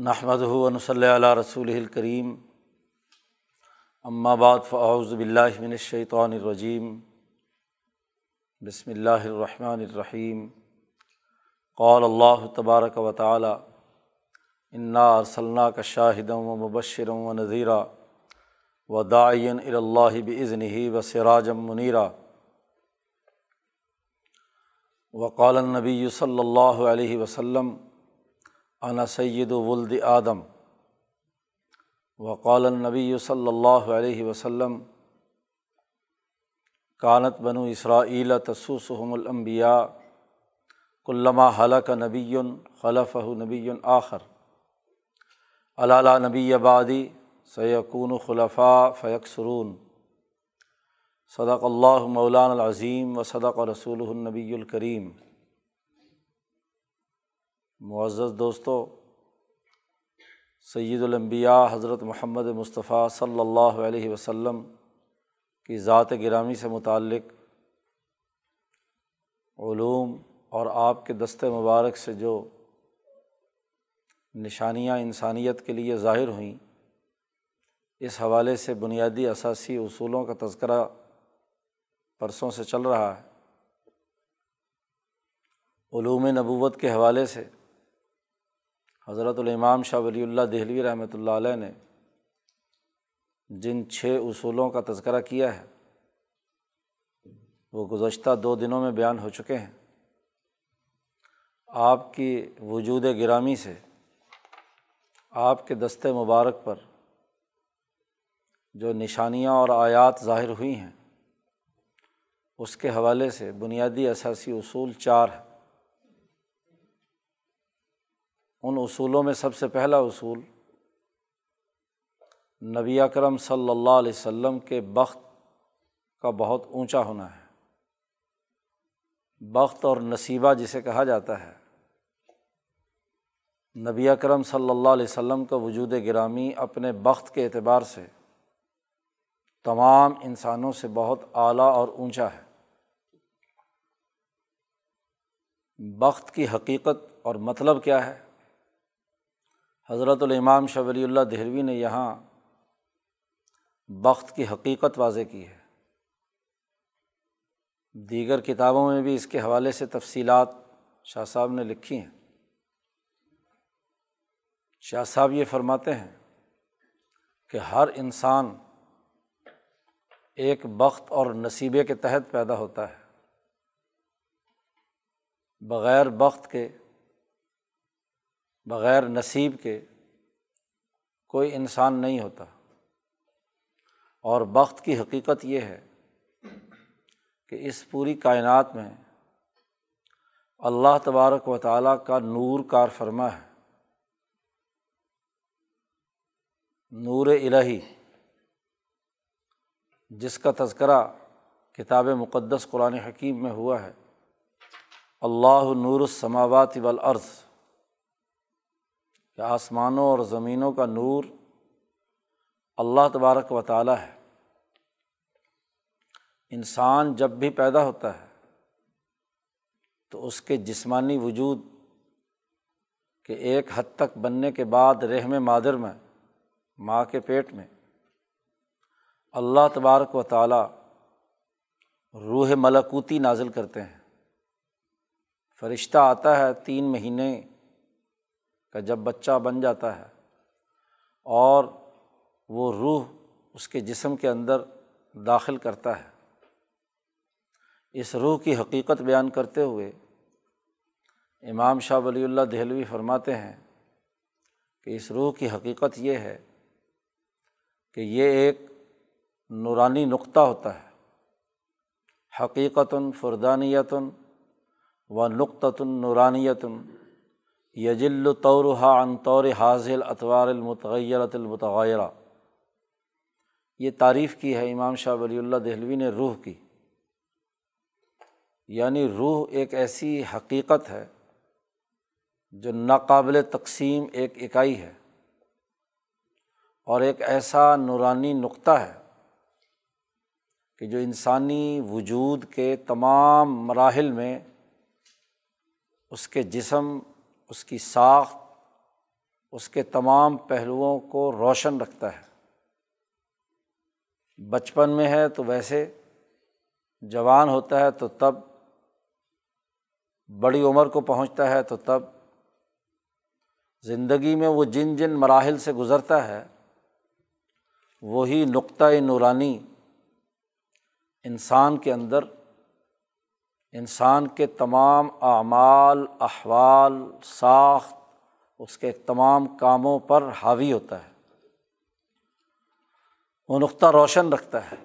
نحمد ہُون صلی علیہ رسول الکریم بعد فاعوذ باللہ من الشیطان الرجیم بسم اللہ الرحمن الرحیم قال اللہ تبارک و تعالی انا ارسلنا کا شاہدم و مبشرم و نذیرہ و داعین اراء بزن ہی و سراجم منیرا وقال النبی صلی اللہ علیہ وسلم انا سید ولد آدم. وقال النبی صلی اللہ علیہ وسلم، کانت بنو اسرائیل تسوسحم الانبیاء کلّہ حلق نبی خلف نبی آخر. علالہ نبی آبادی سیقون خلفاء فیق سرون صدق اللّہ مولان العظیم و صدق رسول النبی الکریم. معزز دوستوں سید الانبیاء حضرت محمد مصطفیٰ صلی اللہ علیہ وسلم کی ذات گرامی سے متعلق علوم اور آپ کے دست مبارک سے جو نشانیاں انسانیت کے لیے ظاہر ہوئیں، اس حوالے سے بنیادی اثاثی اصولوں کا تذکرہ پرسوں سے چل رہا ہے۔ علوم نبوت کے حوالے سے حضرت الامام شاہ ولی اللہ دہلوی رحمۃ اللہ علیہ نے جن چھ اصولوں کا تذکرہ کیا ہے، وہ گزشتہ دو دنوں میں بیان ہو چکے ہیں۔ آپ کی وجود گرامی سے، آپ کے دست مبارک پر جو نشانیاں اور آیات ظاہر ہوئی ہیں، اس کے حوالے سے بنیادی اثاثی اصول چار ہیں۔ ان اصولوں میں سب سے پہلا اصول نبی اکرم صلی اللہ علیہ و کے بخت کا بہت اونچا ہونا ہے۔ بخت اور نصیبہ جسے کہا جاتا ہے۔ نبی اکرم صلی اللہ علیہ و کا وجود گرامی اپنے بخت کے اعتبار سے تمام انسانوں سے بہت اعلیٰ اور اونچا ہے۔ بخت کی حقیقت اور مطلب کیا ہے؟ حضرت الامام شاہ ولی اللہ دہلوی نے یہاں بخت کی حقیقت واضح کی ہے۔ دیگر کتابوں میں بھی اس کے حوالے سے تفصیلات شاہ صاحب نے لکھی ہیں۔ شاہ صاحب یہ فرماتے ہیں کہ ہر انسان ایک بخت اور نصیبے کے تحت پیدا ہوتا ہے۔ بغیر بخت کے بغیر نصیب کے کوئی انسان نہیں ہوتا۔ اور بخت کی حقیقت یہ ہے کہ اس پوری کائنات میں اللہ تبارک و تعالیٰ کا نور کار فرما ہے۔ نور الہی، جس کا تذکرہ کتاب مقدس قرآن حکیم میں ہوا ہے۔ اللہ نور السماوات والارض۔ کہ آسمانوں اور زمینوں کا نور اللہ تبارک و تعالیٰ ہے۔ انسان جب بھی پیدا ہوتا ہے تو اس کے جسمانی وجود کے ایک حد تک بننے کے بعد رحم مادر میں، ماں کے پیٹ میں اللہ تبارک و تعالیٰ روح ملکوتی نازل کرتے ہیں۔ فرشتہ آتا ہے تین مہینے کا جب بچہ بن جاتا ہے اور وہ روح اس کے جسم کے اندر داخل کرتا ہے، اس روح کی حقیقت بیان کرتے ہوئے امام شاہ ولی اللہ دہلوی فرماتے ہیں کہ اس روح کی حقیقت یہ ہے کہ یہ ایک نورانی نقطہ ہوتا ہے۔ حقیقتاً فردانیتاً و نقطۃ نورانیتاً یجل طورحا عن طور حاضل اطوار المتغیرت المتغیرہ۔ یہ تعریف کی ہے امام شاہ ولی اللہ دہلوی نے روح کی۔ یعنی روح ایک ایسی حقیقت ہے جو ناقابل تقسیم ایک اکائی ہے اور ایک ایسا نورانی نقطہ ہے کہ جو انسانی وجود کے تمام مراحل میں اس کے جسم اس کی ساخت، اس کے تمام پہلوؤں کو روشن رکھتا ہے۔ بچپن میں ہے تو ویسے، جوان ہوتا ہے تو تب، بڑی عمر کو پہنچتا ہے تو تب۔ زندگی میں وہ جن جن مراحل سے گزرتا ہے، وہی نقطۂ نورانی انسان کے اندر انسان کے تمام اعمال، احوال ساخت، اس کے تمام کاموں پر حاوی ہوتا ہے۔ وہ نقطہ روشن رکھتا ہے،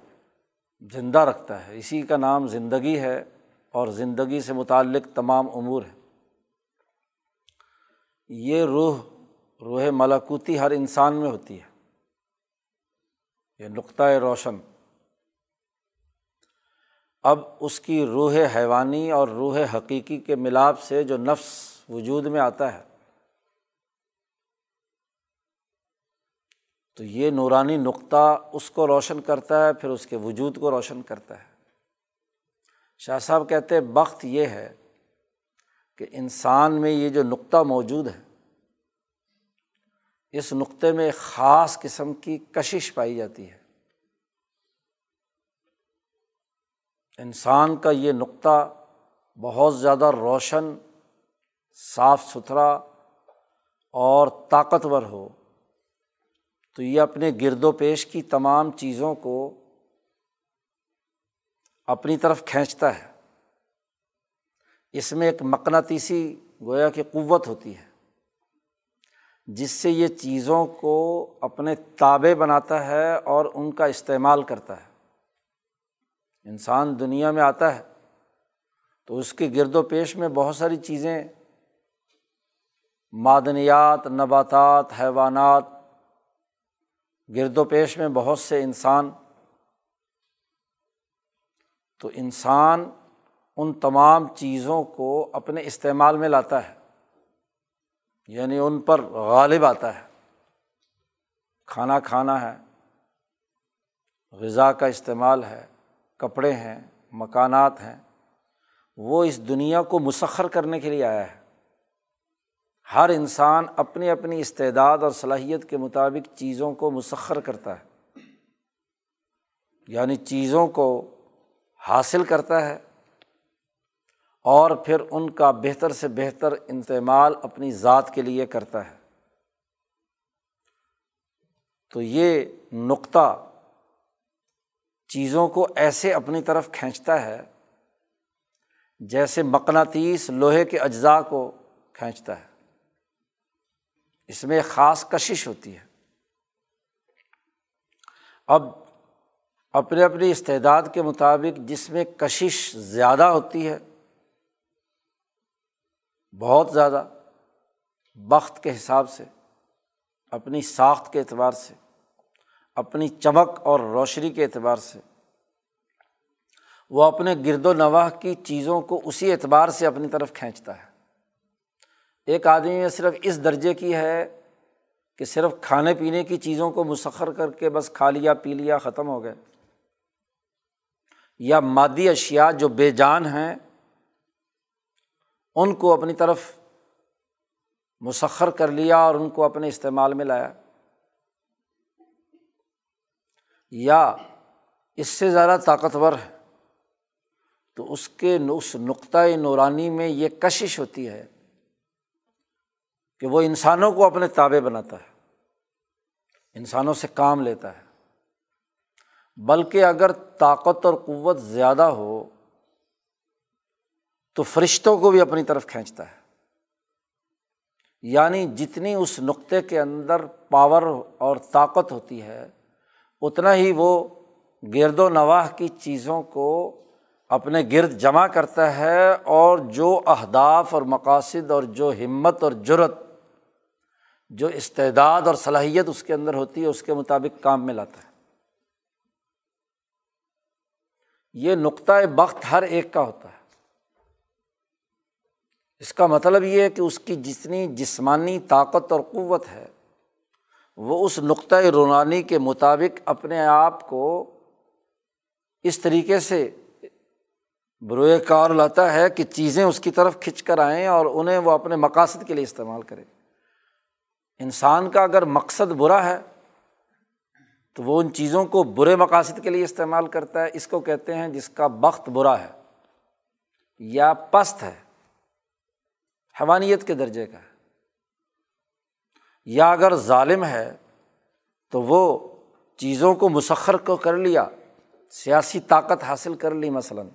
زندہ رکھتا ہے۔ اسی کا نام زندگی ہے اور زندگی سے متعلق تمام امور ہے یہ روح روح ملاکوتی ہر انسان میں ہوتی ہے۔ یہ نقطۂ روشن اب اس کی روح حیوانی اور روح حقیقی کے ملاپ سے جو نفس وجود میں آتا ہے، تو یہ نورانی نقطہ اس کو روشن کرتا ہے، پھر اس کے وجود کو روشن کرتا ہے۔ شاہ صاحب کہتے بخت یہ ہے کہ انسان میں یہ جو نقطہ موجود ہے، اس نقطے میں ایک خاص قسم کی کشش پائی جاتی ہے۔ انسان کا یہ نقطہ بہت زیادہ روشن، صاف ستھرا اور طاقتور ہو، تو یہ اپنے گرد و پیش کی تمام چیزوں کو اپنی طرف کھینچتا ہے۔ اس میں ایک مقناطیسی گویا کہ قوت ہوتی ہے، جس سے یہ چیزوں کو اپنے تابے بناتا ہے اور ان کا استعمال کرتا ہے۔ انسان دنیا میں آتا ہے تو اس کے گرد و پیش میں بہت ساری چیزیں، معدنیات، نباتات، حیوانات، گرد و پیش میں بہت سے انسان۔ تو انسان ان تمام چیزوں کو اپنے استعمال میں لاتا ہے یعنی ان پر غالب آتا ہے۔ کھانا کھانا ہے، غذا کا استعمال ہے۔ کپڑے ہیں، مکانات ہیں، وہ اس دنیا کو مسخر کرنے کے لیے آیا ہے۔ ہر انسان اپنی اپنی استعداد اور صلاحیت کے مطابق چیزوں کو مسخر کرتا ہے۔ یعنی چیزوں کو حاصل کرتا ہے اور پھر ان کا بہتر سے بہتر استعمال اپنی ذات کے لیے کرتا ہے۔ تو یہ نقطہ چیزوں کو ایسے اپنی طرف کھینچتا ہے جیسے مقناطیس لوہے کے اجزاء کو کھینچتا ہے۔ اس میں خاص کشش ہوتی ہے۔ اب اپنے اپنی استعداد کے مطابق جس میں کشش زیادہ ہوتی ہے، بہت زیادہ وقت کے حساب سے، اپنی ساخت کے اعتبار سے۔ اپنی چمک اور روشنی کے اعتبار سے۔ وہ اپنے گرد و نواح کی چیزوں کو اسی اعتبار سے اپنی طرف کھینچتا ہے۔ ایک آدمی میں صرف اس درجے کی ہے کہ صرف کھانے پینے کی چیزوں کو مسخر کر کے بس کھا لیا، پی لیا، ختم ہو گئے۔ یا مادی اشیا جو بے جان ہیں، ان کو اپنی طرف مسخر کر لیا اور ان کو اپنے استعمال میں لایا۔ یا اس سے زیادہ طاقتور ہے، تو اس کے اس نقطۂ نورانی میں یہ کشش ہوتی ہے کہ وہ انسانوں کو اپنے تابے بناتا ہے، انسانوں سے کام لیتا ہے۔ بلکہ اگر طاقت اور قوت زیادہ ہو تو فرشتوں کو بھی اپنی طرف کھینچتا ہے۔ یعنی جتنی اس نقطے کے اندر پاور اور طاقت ہوتی ہے اتنا ہی وہ گرد و نواح کی چیزوں کو اپنے گرد جمع کرتا ہے اور جو اہداف اور مقاصد اور جو ہمت اور جرت جو استعداد اور صلاحیت اس کے اندر ہوتی ہے، اس کے مطابق کام میں لاتا ہے۔ یہ نقطۂ بخت ہر ایک کا ہوتا ہے۔ اس کا مطلب یہ ہے کہ اس کی جتنی جسمانی طاقت اور قوت ہے وہ اس نقطۂ رونانی کے مطابق اپنے آپ کو اس طریقے سے بروئے کار لاتا ہے کہ چیزیں اس کی طرف کھنچ کر آئیں اور انہیں وہ اپنے مقاصد کے لیے استعمال کرے۔ انسان کا اگر مقصد برا ہے، تو وہ ان چیزوں کو برے مقاصد کے لیے استعمال کرتا ہے۔ اس کو کہتے ہیں جس کا بخت برا ہے یا پست ہے حوانیت کے درجے کا ہے۔ یا اگر ظالم ہے تو وہ چیزوں کو مسخر کو کر لیا، سیاسی طاقت حاصل کر لی مثلاً،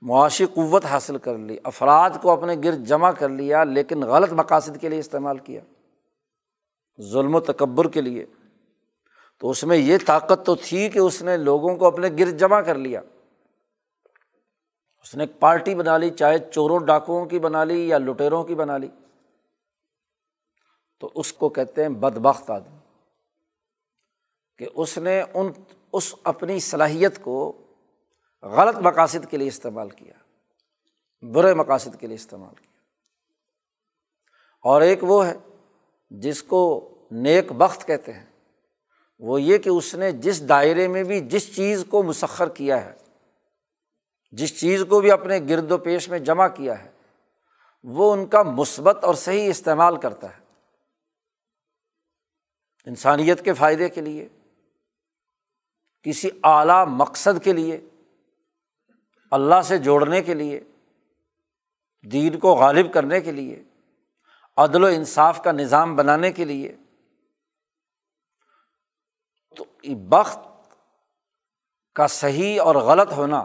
معاشی قوت حاصل کر لی، افراد کو اپنے گرد جمع کر لیا، لیکن غلط مقاصد کے لیے استعمال کیا، ظلم و تکبر کے لیے۔ تو اس میں یہ طاقت تو تھی کہ اس نے لوگوں کو اپنے گرد جمع کر لیا۔ اس نے ایک پارٹی بنا لی، چاہے چوروں، ڈاکوؤں کی بنا لی یا لٹیروں کی بنا لی۔ تو اس کو کہتے ہیں بد بخت آدمی۔ کہ اس نے ان، اس اپنی صلاحیت کو غلط مقاصد کے لیے استعمال کیا، برے مقاصد کے لیے استعمال کیا۔ اور ایک وہ ہے جس کو نیک بخت کہتے ہیں۔ وہ یہ کہ اس نے جس دائرے میں بھی جس چیز کو مسخر کیا ہے، جس چیز کو بھی اپنے گرد و پیش میں جمع کیا ہے، وہ ان کا مثبت اور صحیح استعمال کرتا ہے۔ انسانیت کے فائدے کے لیے، کسی اعلیٰ مقصد کے لیے، اللہ سے جوڑنے کے لیے، دین کو غالب کرنے کے لیے، عدل و انصاف کا نظام بنانے کے لیے۔ تو بخت کا صحیح اور غلط ہونا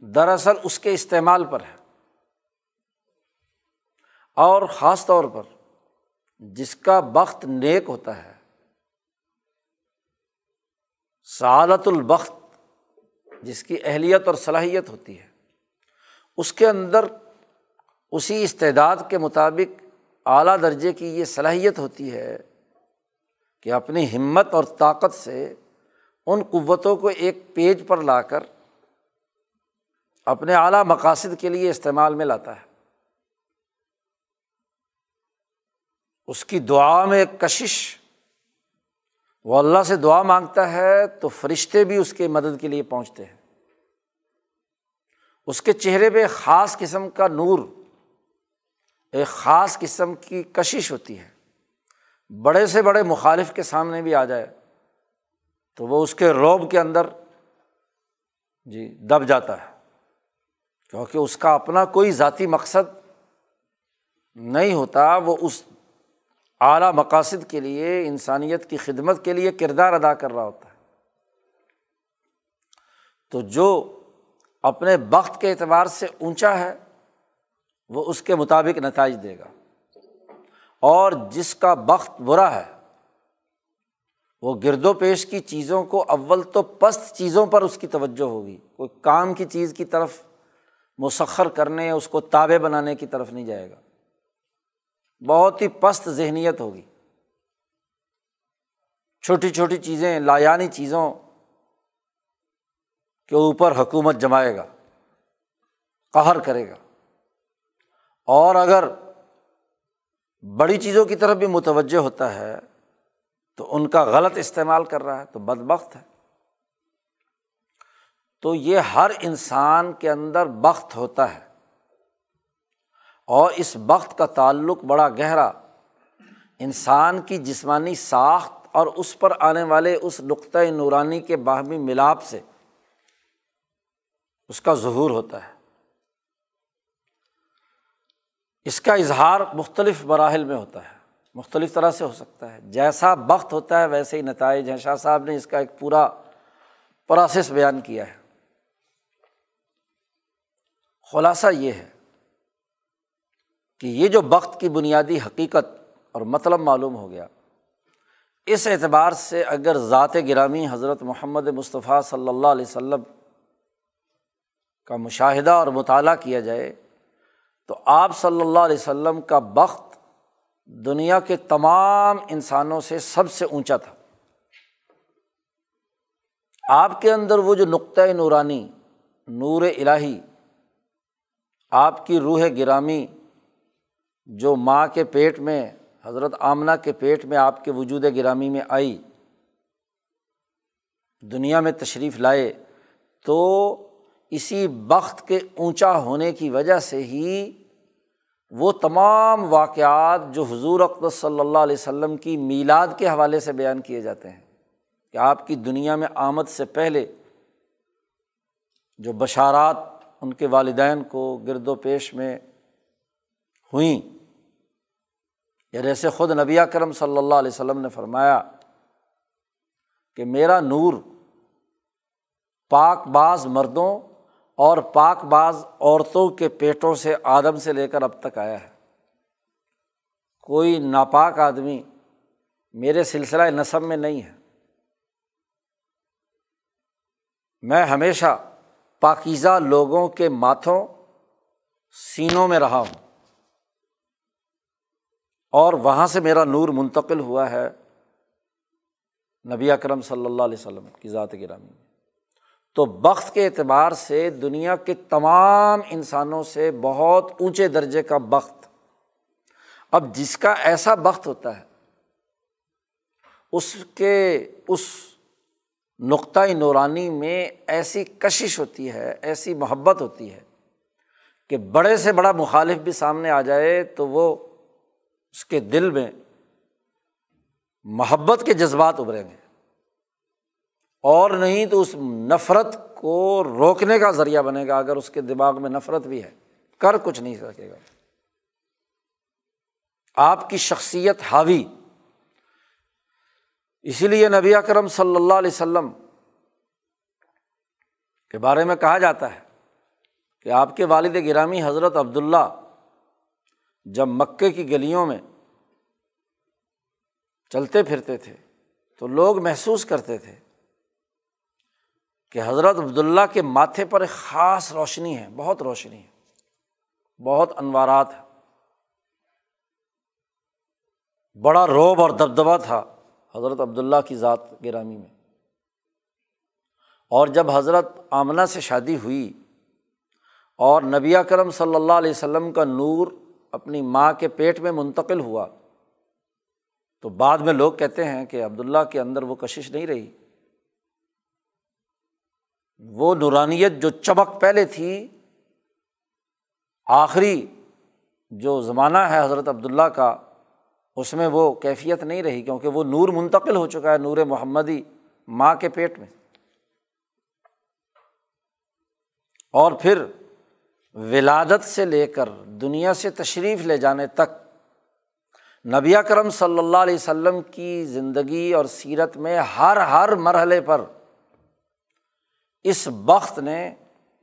دراصل اس کے استعمال پر ہے۔ اور خاص طور پر جس کا بخت نیک ہوتا ہے۔ سعادت البخت، جس کی اہلیت اور صلاحیت ہوتی ہے۔ اس کے اندر اسی استعداد کے مطابق اعلیٰ درجے کی یہ صلاحیت ہوتی ہے کہ اپنی ہمت اور طاقت سے ان قوتوں کو ایک پیج پر لا کر اپنے اعلیٰ مقاصد کے لیے استعمال میں لاتا ہے۔ اس کی دعا میں ایک کشش۔ وہ اللہ سے دعا مانگتا ہے تو فرشتے بھی اس کے مدد کے لیے پہنچتے ہیں۔ اس کے چہرے پہ خاص قسم کا نور، ایک خاص قسم کی کشش ہوتی ہے۔ بڑے سے بڑے مخالف کے سامنے بھی آ جائے تو وہ اس کے روب کے اندر جی دب جاتا ہے۔ کیونکہ اس کا اپنا کوئی ذاتی مقصد نہیں ہوتا، وہ اس اعلیٰ مقاصد کے لیے، انسانیت کی خدمت کے لیے کردار ادا کر رہا ہوتا ہے۔ تو جو اپنے وقت کے اعتبار سے اونچا ہے، وہ اس کے مطابق نتائج دے گا۔ اور جس کا وقت برا ہے، وہ گرد و پیش کی چیزوں کو اول تو پست چیزوں پر اس کی توجہ ہوگی۔ کوئی کام کی چیز کی طرف مسخر کرنے، اس کو تابے بنانے کی طرف نہیں جائے گا۔ بہت ہی پست ذہنیت ہوگی۔ چھوٹی چھوٹی چیزیں، لایانی چیزوں کے اوپر حکومت جمائے گا، قہر کرے گا۔ اور اگر بڑی چیزوں کی طرف بھی متوجہ ہوتا ہے تو ان کا غلط استعمال کر رہا ہے تو بد بخت ہے۔ تو یہ ہر انسان کے اندر بخت ہوتا ہے۔ اور اس وقت کا تعلق بڑا گہرا۔ انسان کی جسمانی ساخت اور اس پر آنے والے اس نقطۂ نورانی کے باہمی ملاپ سے اس کا ظہور ہوتا ہے۔ اس کا اظہار مختلف مراحل میں ہوتا ہے، مختلف طرح سے ہو سکتا ہے۔ جیسا وقت ہوتا ہے، ویسے ہی نتائج ہیں۔ شاہ صاحب نے اس کا ایک پورا پروسیس بیان کیا ہے۔ خلاصہ یہ ہے کہ یہ جو وقت کی بنیادی حقیقت اور مطلب معلوم ہو گیا، اس اعتبار سے اگر ذات گرامی حضرت محمد مصطفیٰ صلی اللہ علیہ و سلم کا مشاہدہ اور مطالعہ کیا جائے، تو آپ صلی اللہ علیہ و سلم کا وقت دنیا کے تمام انسانوں سے سب سے اونچا تھا۔ آپ کے اندر وہ جو نقطۂ نورانی، نور الہی، آپ کی روح گرامی جو ماں کے پیٹ میں، حضرت آمنہ کے پیٹ میں آپ کے وجود گرامی میں آئی، دنیا میں تشریف لائے، تو اسی وقت کے اونچا ہونے کی وجہ سے ہی وہ تمام واقعات جو حضور اقدس صلی اللہ علیہ وسلم کی میلاد کے حوالے سے بیان کیے جاتے ہیں کہ آپ کی دنیا میں آمد سے پہلے جو بشارات ان کے والدین کو گرد و پیش میں ہوئیں یعنی یا جیسے خود نبی کرم صلی اللہ علیہ وسلم نے فرمایا کہ میرا نور پاک باز مردوں اور پاک باز عورتوں کے پیٹوں سے آدم سے لے کر اب تک آیا ہے۔ کوئی ناپاک آدمی میرے سلسلہ نصب میں نہیں ہے۔ میں ہمیشہ پاکیزہ لوگوں کے ماتھوں سینوں میں رہا ہوں۔ اور وہاں سے میرا نور منتقل ہوا ہے نبی اکرم صلی اللہ علیہ وسلم کی ذات گرامی میں۔ تو بخت کے اعتبار سے دنیا کے تمام انسانوں سے بہت اونچے درجے کا بخت۔ اب جس کا ایسا بخت ہوتا ہے، اس کے، اس نقطۂ نورانی میں ایسی کشش ہوتی ہے، ایسی محبت ہوتی ہے کہ بڑے سے بڑا مخالف بھی سامنے آ جائے تو وہ اس کے دل میں محبت کے جذبات ابھریں گے۔ اور نہیں تو اس نفرت کو روکنے کا ذریعہ بنے گا، اگر اس کے دماغ میں نفرت بھی ہے۔ کر کچھ نہیں سکے گا۔ آپ کی شخصیت حاوی۔ اسی لیے نبی اکرم صلی اللہ علیہ وسلم کے بارے میں کہا جاتا ہے کہ آپ کے والد گرامی حضرت عبداللہ جب مکے کی گلیوں میں چلتے پھرتے تھے تو لوگ محسوس کرتے تھے کہ حضرت عبداللہ کے ماتھے پر ایک خاص روشنی ہے، بہت روشنی ہے، بہت انوارات ہے بڑا روب اور دبدبا تھا حضرت عبداللہ کی ذات گرامی میں۔ اور جب حضرت آمنہ سے شادی ہوئی اور نبی کرم صلی اللہ علیہ وسلم کا نور اپنی ماں کے پیٹ میں منتقل ہوا تو بعد میں لوگ کہتے ہیں کہ عبداللہ کے اندر وہ کشش نہیں رہی۔ وہ نورانیت جو چمک پہلے تھی، آخری جو زمانہ ہے حضرت عبداللہ کا، اس میں وہ کیفیت نہیں رہی کیونکہ وہ نور منتقل ہو چکا ہے نور محمدی ماں کے پیٹ میں۔ اور پھر ولادت سے لے کر دنیا سے تشریف لے جانے تک نبی کرم صلی اللہ علیہ وسلم کی زندگی اور سیرت میں ہر ہر مرحلے پر اس وقت نے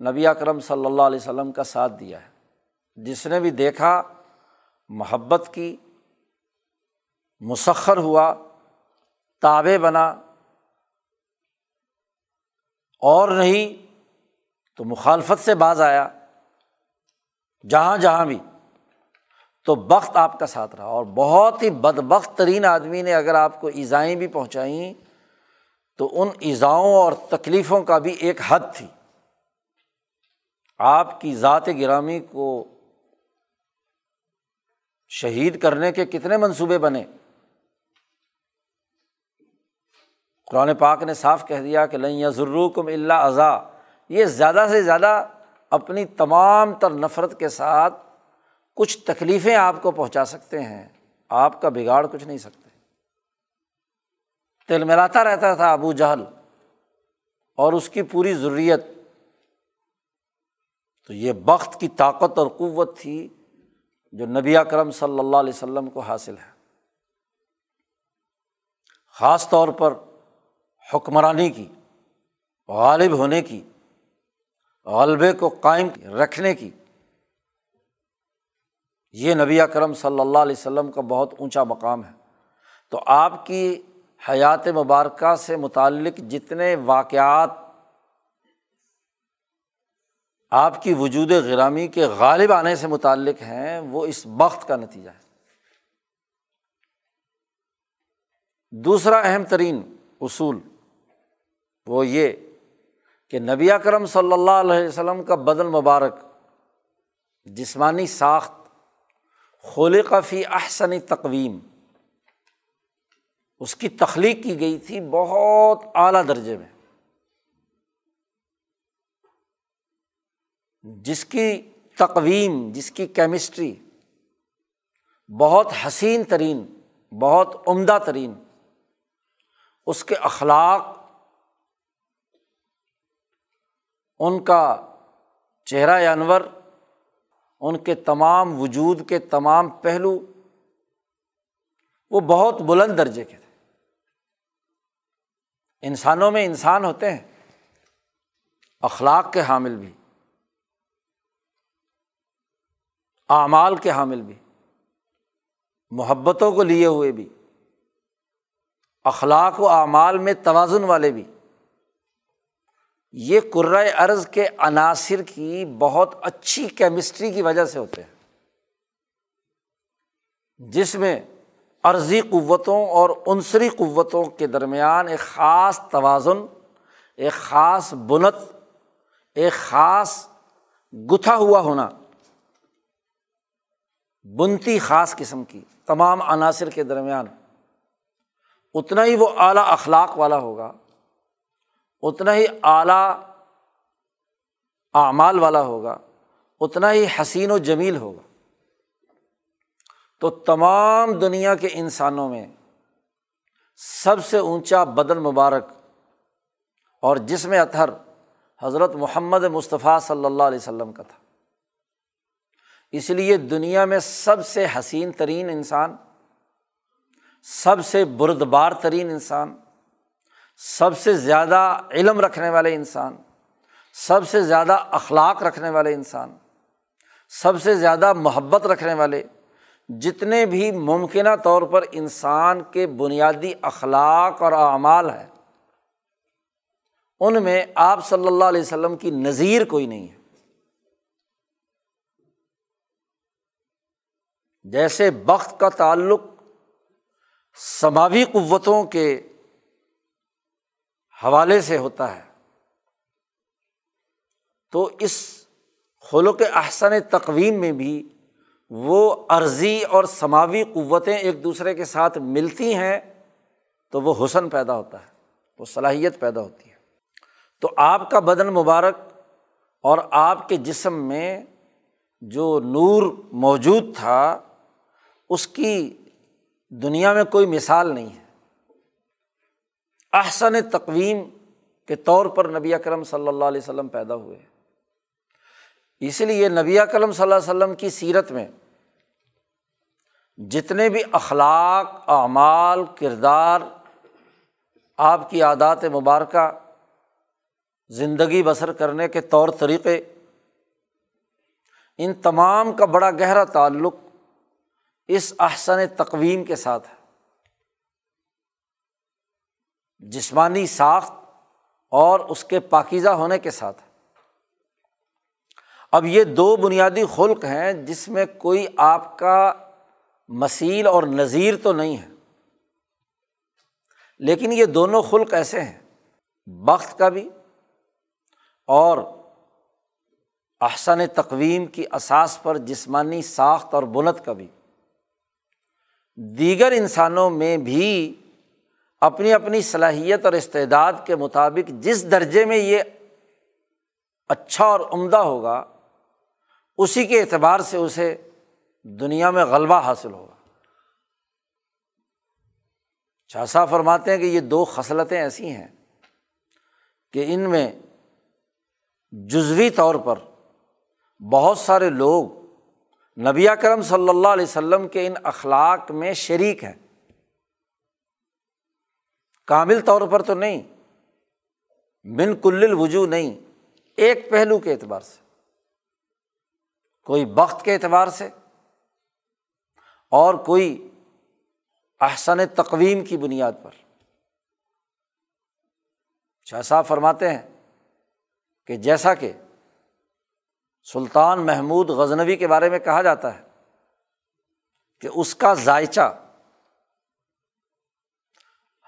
نبی کرم صلی اللہ علیہ وسلم کا ساتھ دیا ہے۔ جس نے بھی دیکھا، محبت کی، مسخر ہوا تابے بنا، اور نہیں تو مخالفت سے باز آیا۔ جہاں جہاں بھی۔ تو بخت آپ کا ساتھ رہا اور بہت ہی بد بخت ترین آدمی نے اگر آپ کو ایزائیں بھی پہنچائیں تو ان ایزاؤں اور تکلیفوں کا بھی ایک حد تھی۔ آپ کی ذات گرامی کو شہید کرنے کے کتنے منصوبے بنے۔ قرآن پاک نے صاف کہہ دیا کہ لیں ضرور کم اللہ اضا یہ زیادہ سے زیادہ اپنی تمام تر نفرت کے ساتھ کچھ تکلیفیں آپ کو پہنچا سکتے ہیں۔ آپ کا بگاڑ کچھ نہیں سکتے۔ تل ملاتا رہتا تھا ابو جہل اور اس کی پوری ضروریت تو یہ بخت کی طاقت اور قوت تھی جو نبی اکرم صلی اللہ علیہ وسلم کو حاصل ہے۔ خاص طور پر حکمرانی کی، غالب ہونے کی غلبے کو قائم رکھنے کی۔ یہ نبی کرم صلی اللہ علیہ وسلم کا بہت اونچا مقام ہے۔ تو آپ کی حیات مبارکہ سے متعلق جتنے واقعات آپ کی وجود غرامی کے غالب آنے سے متعلق ہیں، وہ اس وقت کا نتیجہ ہے۔ دوسرا اہم ترین اصول وہ یہ کہ نبی کرم صلی اللہ علیہ وسلم کا بدن مبارک، جسمانی ساخت خلقفی احسنی تقویم، اس کی تخلیق کی گئی تھی بہت اعلیٰ درجے میں۔ جس کی تقویم، جس کی کیمسٹری بہت حسین ترین، بہت عمدہ ترین، اس کے اخلاق ان کا چہرہ انور، ان کے تمام وجود کے تمام پہلو، وہ بہت بلند درجے کے تھے۔ انسانوں میں انسان ہوتے ہیں، اخلاق کے حامل بھی، اعمال کے حامل بھی، محبتوں کو لیے ہوئے بھی، اخلاق و اعمال میں توازن والے بھی۔ یہ کرائے ارض کے عناصر کی بہت اچھی کیمسٹری کی وجہ سے ہوتے ہیں۔ جس میں عرضی قوتوں اور عنصری قوتوں کے درمیان ایک خاص توازن، ایک خاص بنت، ایک خاص گتھا ہوا ہونا، بنتی خاص قسم کی تمام عناصر کے درمیان، اتنا ہی وہ اعلیٰ اخلاق والا ہوگا۔ اتنا ہی اعلیٰ اعمال والا ہوگا، اتنا ہی حسین و جمیل ہوگا۔ تو تمام دنیا کے انسانوں میں سب سے اونچا بدن مبارک اور جس میں اطہر حضرت محمد مصطفیٰ صلی اللہ علیہ وسلم کا تھا۔ اس لیے دنیا میں سب سے حسین ترین انسان، سب سے بردبار ترین انسان سب سے زیادہ علم رکھنے والے انسان، سب سے زیادہ اخلاق رکھنے والے انسان، سب سے زیادہ محبت رکھنے والے، جتنے بھی ممکنہ طور پر انسان کے بنیادی اخلاق اور اعمال ہیں، ان میں آپ صلی اللہ علیہ وسلم کی نظیر کوئی نہیں ہے۔ جیسے بخت کا تعلق سماوی قوتوں کے حوالے سے ہوتا ہے۔ تو اس خلق احسن تقویم میں بھی وہ عرضی اور سماوی قوتیں ایک دوسرے کے ساتھ ملتی ہیں تو وہ حسن پیدا ہوتا ہے، وہ صلاحیت پیدا ہوتی ہے۔ تو آپ کا بدن مبارک اور آپ کے جسم میں جو نور موجود تھا، اس کی دنیا میں کوئی مثال نہیں ہے۔ احسن تقویم کے طور پر نبی اکرم صلی اللہ علیہ وسلم پیدا ہوئے۔ اسی لیے نبی اکرم صلی اللہ علیہ وسلم کی سیرت میں جتنے بھی اخلاق، اعمال، کردار، آپ کی عادات مبارکہ، زندگی بسر کرنے کے طور طریقے، ان تمام کا بڑا گہرا تعلق اس احسن تقویم کے ساتھ ہے۔ جسمانی ساخت اور اس کے پاکیزہ ہونے کے ساتھ۔ اب یہ دو بنیادی خلق ہیں جس میں کوئی آپ کا مسیل اور نظیر تو نہیں ہے۔ لیکن یہ دونوں خلق ایسے ہیں، بخت کا بھی اور احسن تقویم کی اساس پر جسمانی ساخت اور بنت کا بھی۔ دیگر انسانوں میں بھی اپنی اپنی صلاحیت اور استعداد کے مطابق جس درجے میں یہ اچھا اور عمدہ ہوگا، اسی کے اعتبار سے اسے دنیا میں غلبہ حاصل ہوگا۔ چاسا فرماتے ہیں کہ یہ دو خصلتیں ایسی ہیں کہ ان میں جزوی طور پر بہت سارے لوگ نبی کرم صلی اللہ علیہ وسلم کے ان اخلاق میں شریک ہیں۔ کامل طور پر تو نہیں بن کل الوجو نہیں، ایک پہلو کے اعتبار سے، کوئی بخت کے اعتبار سے، اور کوئی احسن تقویم کی بنیاد پر۔ شاہ صاحب فرماتے ہیں کہ جیسا کہ سلطان محمود غزنوی کے بارے میں کہا جاتا ہے کہ اس کا ذائچہ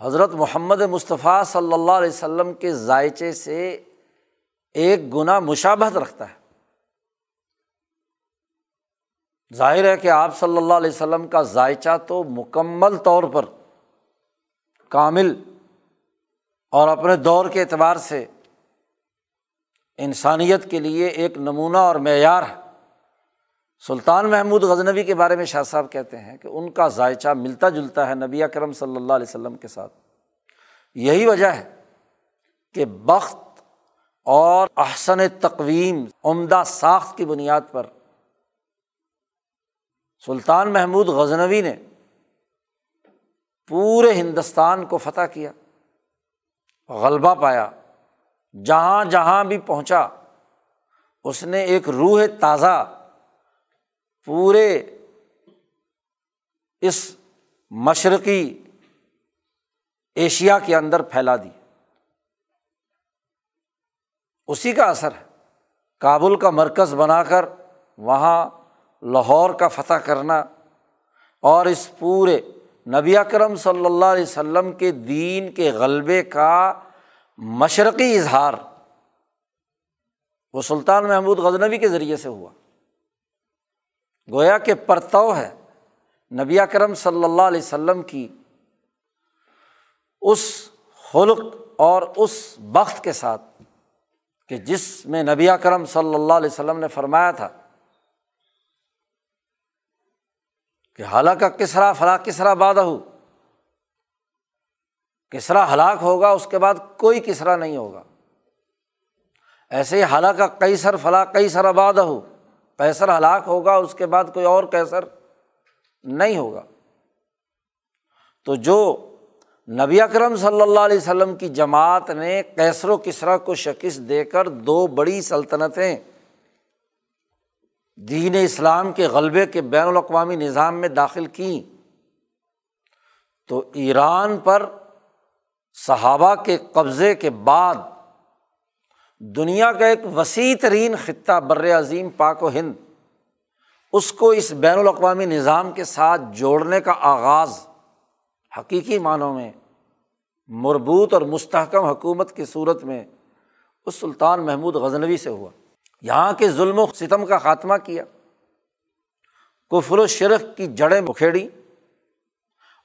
حضرت محمد مصطفیٰ صلی اللہ علیہ وسلم کے ذائچے سے ایک گنا مشابہت رکھتا ہے۔ ظاہر ہے کہ آپ صلی اللہ علیہ وسلم کا ذائچہ تو مکمل طور پر کامل اور اپنے دور کے اعتبار سے انسانیت کے لیے ایک نمونہ اور معیار ہے۔ سلطان محمود غزنوی کے بارے میں شاہ صاحب کہتے ہیں کہ ان کا ذائچہ ملتا جلتا ہے نبی کرم صلی اللہ علیہ وسلم کے ساتھ۔ یہی وجہ ہے کہ بخت اور احسن تقویم عمدہ ساخت کی بنیاد پر سلطان محمود غزنوی نے پورے ہندوستان کو فتح کیا، غلبہ پایا، جہاں جہاں بھی پہنچا، اس نے ایک روح تازہ پورے اس مشرقی ایشیا کے اندر پھیلا دی۔ اسی کا اثر ہے۔ کابل کا مرکز بنا کر وہاں لاہور کا فتح کرنا اور اس پورے نبی اکرم صلی اللہ علیہ وسلم کے دین کے غلبے کا مشرقی اظہار وہ سلطان محمود غزنوی کے ذریعے سے ہوا۔ گویا کہ پرتو ہے۔ نبی اکرم صلی اللہ علیہ وسلم کی اس خلق اور اس بخت کے ساتھ کہ جس میں نبی اکرم صلی اللہ علیہ وسلم نے فرمایا تھا کہ حالانکہ کسرا فلاں کسرا بادہ ہو، کسرا ہلاک ہوگا، اس کے بعد کوئی کسرا نہیں ہوگا۔ ایسے ہی حالانکہ کئی سر فلاں کئی سر آباد ہو کیسر ہلاک ہوگا، اس کے بعد کوئی اور کیسر نہیں ہوگا۔ تو جو نبی اکرم صلی اللہ علیہ وسلم کی جماعت نے کیسر و کسرا کو شکست دے کر دو بڑی سلطنتیں دین اسلام کے غلبے کے بین الاقوامی نظام میں داخل کیں، تو ایران پر صحابہ کے قبضے کے بعد دنیا کا ایک وسیع ترین خطہ بر عظیم پاک و ہند، اس کو اس بین الاقوامی نظام کے ساتھ جوڑنے کا آغاز حقیقی معنوں میں مربوط اور مستحکم حکومت کی صورت میں اس سلطان محمود غزنوی سے ہوا۔ یہاں کے ظلم و ستم کا خاتمہ کیا۔ کفر و شرخ کی جڑیں بکھیڑی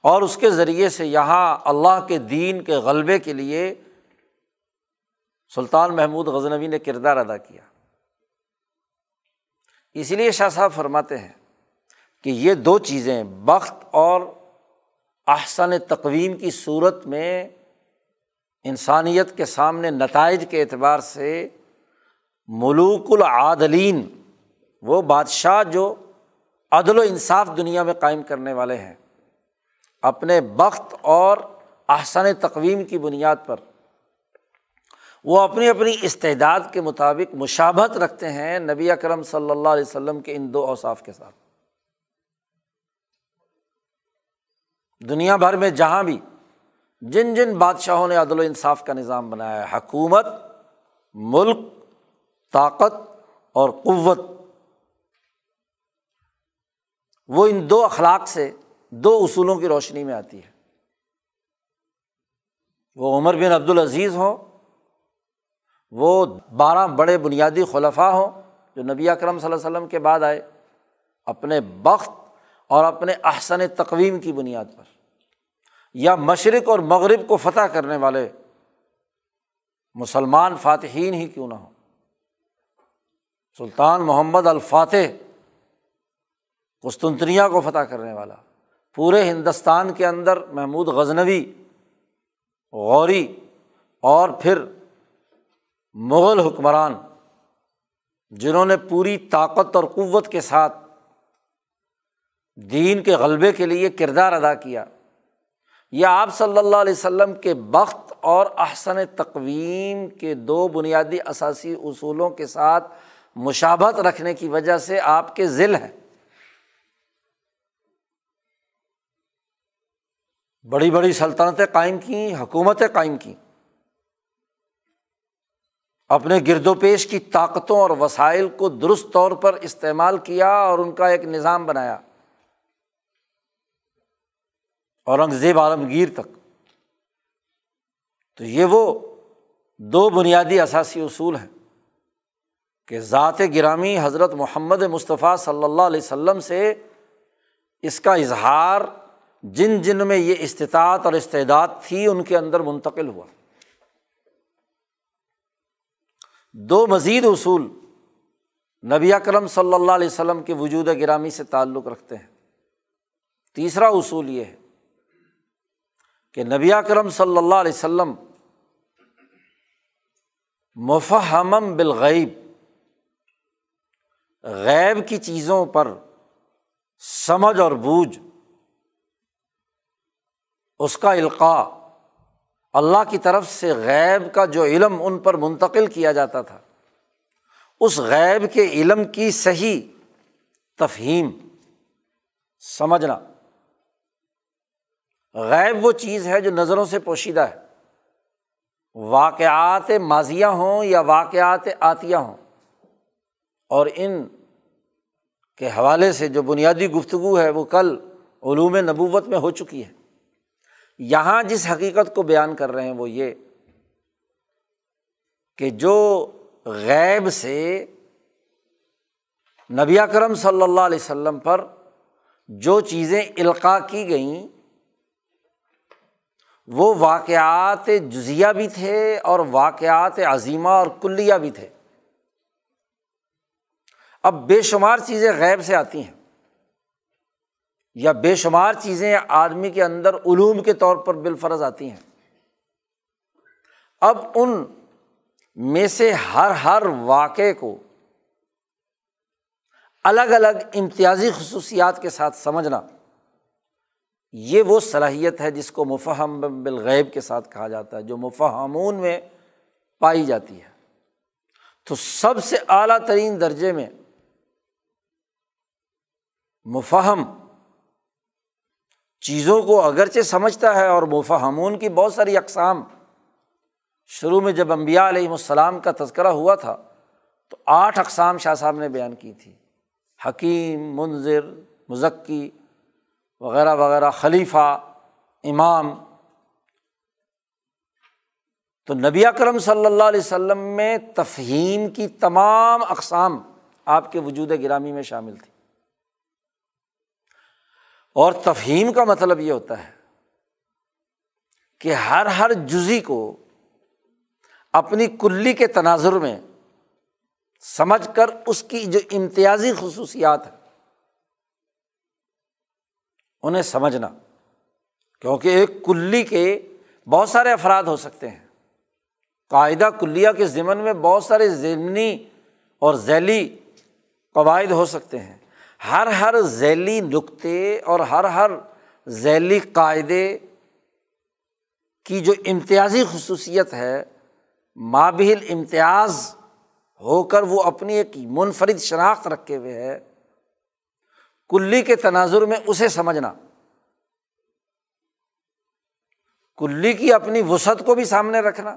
اور اس کے ذریعے سے یہاں اللہ کے دین کے غلبے کے لیے سلطان محمود غزنوی نے کردار ادا کیا۔ اس لیے شاہ صاحب فرماتے ہیں کہ یہ دو چیزیں بخت اور احسن تقویم کی صورت میں انسانیت کے سامنے نتائج کے اعتبار سے ملوک العادلین، وہ بادشاہ جو عدل و انصاف دنیا میں قائم کرنے والے ہیں، اپنے بخت اور احسن تقویم کی بنیاد پر وہ اپنی اپنی استعداد کے مطابق مشابت رکھتے ہیں نبی اکرم صلی اللہ علیہ وسلم کے ان دو اوصاف کے ساتھ۔ دنیا بھر میں جہاں بھی جن جن بادشاہوں نے عدل و انصاف کا نظام بنایا ہے، حکومت، ملک، طاقت اور قوت، وہ ان دو اخلاق سے دو اصولوں کی روشنی میں آتی ہے۔ وہ عمر بن عبدالعزیز ہوں وہ بارہ بڑے بنیادی خلفہ ہوں جو نبی اکرم صلی اللہ علیہ وسلم کے بعد آئے، اپنے بخت اور اپنے احسن تقویم کی بنیاد پر، یا مشرق اور مغرب کو فتح کرنے والے مسلمان فاتحین ہی کیوں نہ ہوں؟ سلطان محمد الفاتح قسطنطنیہ کو فتح کرنے والا، پورے ہندوستان کے اندر محمود غزنوی، غوری اور پھر مغل حکمران جنہوں نے پوری طاقت اور قوت کے ساتھ دین کے غلبے کے لیے کردار ادا کیا یا آپ صلی اللہ علیہ وسلم کے بخت اور احسن تقویم کے دو بنیادی اثاثی اصولوں کے ساتھ مشابت رکھنے کی وجہ سے آپ کے ذیل ہیں۔ بڑی بڑی سلطنتیں قائم کیں، حکومتیں قائم کیں۔ اپنے گرد و پیش کی طاقتوں اور وسائل کو درست طور پر استعمال کیا اور ان کا ایک نظام بنایا۔ اورنگزیب عالمگیر تک۔ تو یہ وہ دو بنیادی اثاثی اصول ہیں کہ ذات گرامی حضرت محمد مصطفیٰ صلی اللہ علیہ وسلم سے اس کا اظہار جن جن میں یہ استطاعت اور استعداد تھی ان کے اندر منتقل ہوا۔ دو مزید اصول نبی اکرم صلی اللہ علیہ وسلم کے وجود گرامی سے تعلق رکھتے ہیں۔ تیسرا اصول یہ ہے کہ نبی اکرم صلی اللہ علیہ وسلم مفہم بالغیب، غیب کی چیزوں پر سمجھ اور بوجھ، اس کا القاع اللہ کی طرف سے غیب کا جو علم ان پر منتقل کیا جاتا تھا، اس غیب کے علم کی صحیح تفہیم، سمجھنا۔ غیب وہ چیز ہے جو نظروں سے پوشیدہ ہے۔ واقعات ماضیاں ہوں یا واقعات آتیہ ہوں، اور ان کے حوالے سے جو بنیادی گفتگو ہے، وہ کل علوم نبوت میں ہو چکی ہے۔ یہاں جس حقیقت کو بیان کر رہے ہیں وہ یہ کہ جو غیب سے نبی کرم صلی اللہ علیہ وسلم پر جو چیزیں القاع کی گئیں، وہ واقعات جزیہ بھی تھے اور واقعات عظیمہ اور کلیہ بھی تھے۔ اب بے شمار چیزیں غیب سے آتی ہیں۔ یا بے شمار چیزیں آدمی کے اندر علوم کے طور پر بالفرض آتی ہیں۔ اب ان میں سے ہر ہر واقعے کو الگ الگ امتیازی خصوصیات کے ساتھ سمجھنا، یہ وہ صلاحیت ہے جس کو مفہم بالغیب کے ساتھ کہا جاتا ہے، جو مفہمون میں پائی جاتی ہے۔ تو سب سے اعلیٰ ترین درجے میں مفہم چیزوں کو اگرچہ سمجھتا ہے اور مفہمون کی بہت ساری اقسام۔ شروع میں جب امبیا علیہم السلام کا تذکرہ ہوا تھا، تو آٹھ اقسام شاہ صاحب نے بیان کی تھی۔ حکیم منظر مزکی وغیرہ وغیرہ، خلیفہ، امام۔ تو نبی اکرم صلی اللہ علیہ وسلم میں تفہیم کی تمام اقسام آپ کے وجود گرامی میں شامل تھی۔ اور تفہیم کا مطلب یہ ہوتا ہے کہ ہر ہر جزی کو اپنی کلی کے تناظر میں سمجھ کر اس کی جو امتیازی خصوصیات ہیں، انہیں سمجھنا۔ کیونکہ ایک کلی کے بہت سارے افراد ہو سکتے ہیں۔ قاعدہ کلیہ کے ضمن میں بہت سارے ضمنی اور ذیلی قواعد ہو سکتے ہیں۔ ہر ہر ذیلی نقطے اور ہر ہر ذیلی قاعدے کی جو امتیازی خصوصیت ہے مابل امتیاز ہو کر وہ اپنی ایک منفرد شناخت رکھے ہوئے ہے۔ کلی کے تناظر میں اسے سمجھنا۔ کلی کی اپنی وسعت کو بھی سامنے رکھنا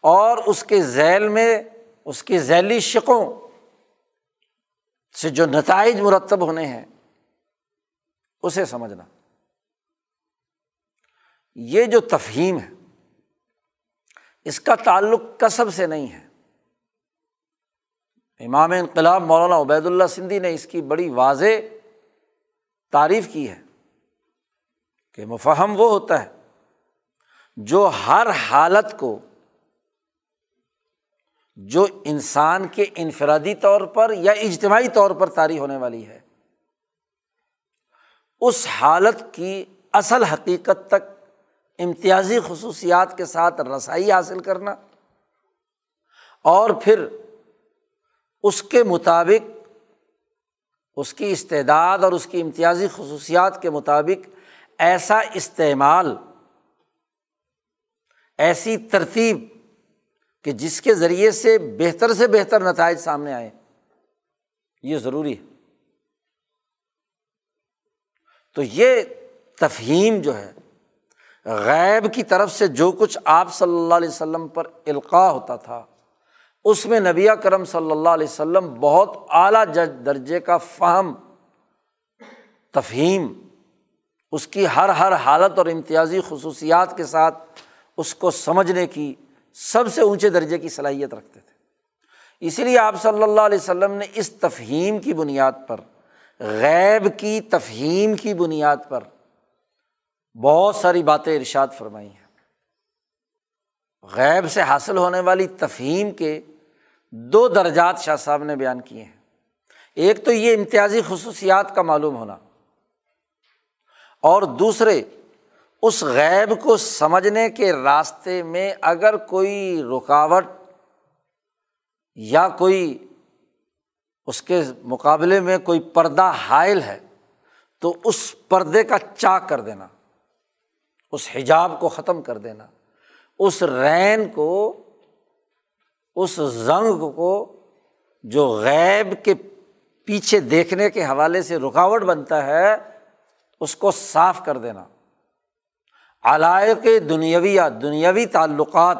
اور اس کے ذیل میں، اس کے ذیلی شکوں سے جو نتائج مرتب ہونے ہیں، اسے سمجھنا۔ یہ جو تفہیم ہے، اس کا تعلق کسب سے نہیں ہے۔ امام انقلاب مولانا عبید اللہ سندھی نے اس کی بڑی واضح تعریف کی ہے کہ مفہم وہ ہوتا ہے جو ہر حالت کو جو انسان کے انفرادی طور پر یا اجتماعی طور پر طاری ہونے والی ہے، اس حالت کی اصل حقیقت تک امتیازی خصوصیات کے ساتھ رسائی حاصل کرنا اور پھر اس کے مطابق اس کی استعداد اور اس کی امتیازی خصوصیات کے مطابق ایسا استعمال، ایسی ترتیب کہ جس کے ذریعے سے بہتر سے بہتر نتائج سامنے آئے، یہ ضروری ہے۔ تو یہ تفہیم جو ہے، غیب کی طرف سے جو کچھ آپ صلی اللہ علیہ وسلم پر القاع ہوتا تھا، اس میں نبی کرم صلی اللہ علیہ وسلم بہت اعلیٰ درجے کا فہم، تفہیم، اس کی ہر ہر حالت اور امتیازی خصوصیات کے ساتھ اس کو سمجھنے کی سب سے اونچے درجے کی صلاحیت رکھتے تھے۔ اسی لیے آپ صلی اللہ علیہ وسلم نے اس تفہیم کی بنیاد پر، غیب کی تفہیم کی بنیاد پر بہت ساری باتیں ارشاد فرمائی ہیں۔ غیب سے حاصل ہونے والی تفہیم کے دو درجات شاہ صاحب نے بیان کیے ہیں۔ ایک تو یہ امتیازی خصوصیات کا معلوم ہونا اور دوسرے اس غیب کو سمجھنے کے راستے میں اگر کوئی رکاوٹ یا کوئی اس کے مقابلے میں کوئی پردہ حائل ہے، تو اس پردے کا چاک کر دینا، اس حجاب کو ختم کر دینا، اس رین کو، اس زنگ کو جو غیب کے پیچھے دیکھنے کے حوالے سے رکاوٹ بنتا ہے، اس کو صاف کر دینا۔ علائق دنیاوی یا دنیاوی تعلقات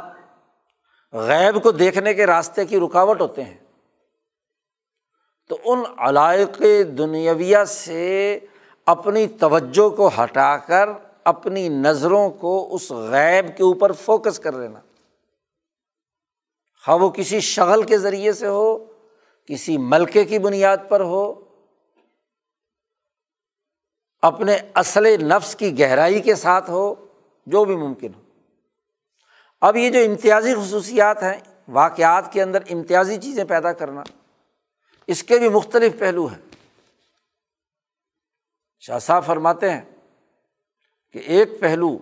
غیب کو دیکھنے کے راستے کی رکاوٹ ہوتے ہیں۔ تو ان علائق دنیاویہ سے اپنی توجہ کو ہٹا کر اپنی نظروں کو اس غیب کے اوپر فوکس کر لینا۔ ہاں وہ کسی شغل کے ذریعے سے ہو، کسی ملکے کی بنیاد پر ہو، اپنے اصل نفس کی گہرائی کے ساتھ ہو جو بھی ممکن ہو۔ اب یہ جو امتیازی خصوصیات ہیں، واقعات کے اندر امتیازی چیزیں پیدا کرنا، اس کے بھی مختلف پہلو ہیں۔ شاہ صاحب فرماتے ہیں کہ ایک پہلو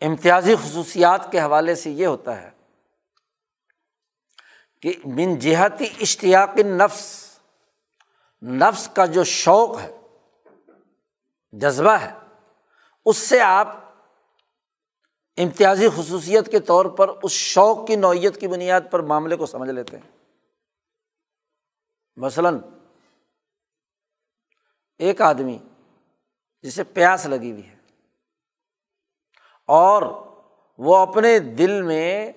امتیازی خصوصیات کے حوالے سے یہ ہوتا ہے کہ من جہتی اشتیاق نفس نفس کا جو شوق ہے، جذبہ ہے اس سے آپ امتیازی خصوصیت کے طور پر اس شوق کی نوعیت کی بنیاد پر معاملے کو سمجھ لیتے ہیں۔ مثلاً، ایک آدمی جسے پیاس لگی ہوئی ہے اور وہ اپنے دل میں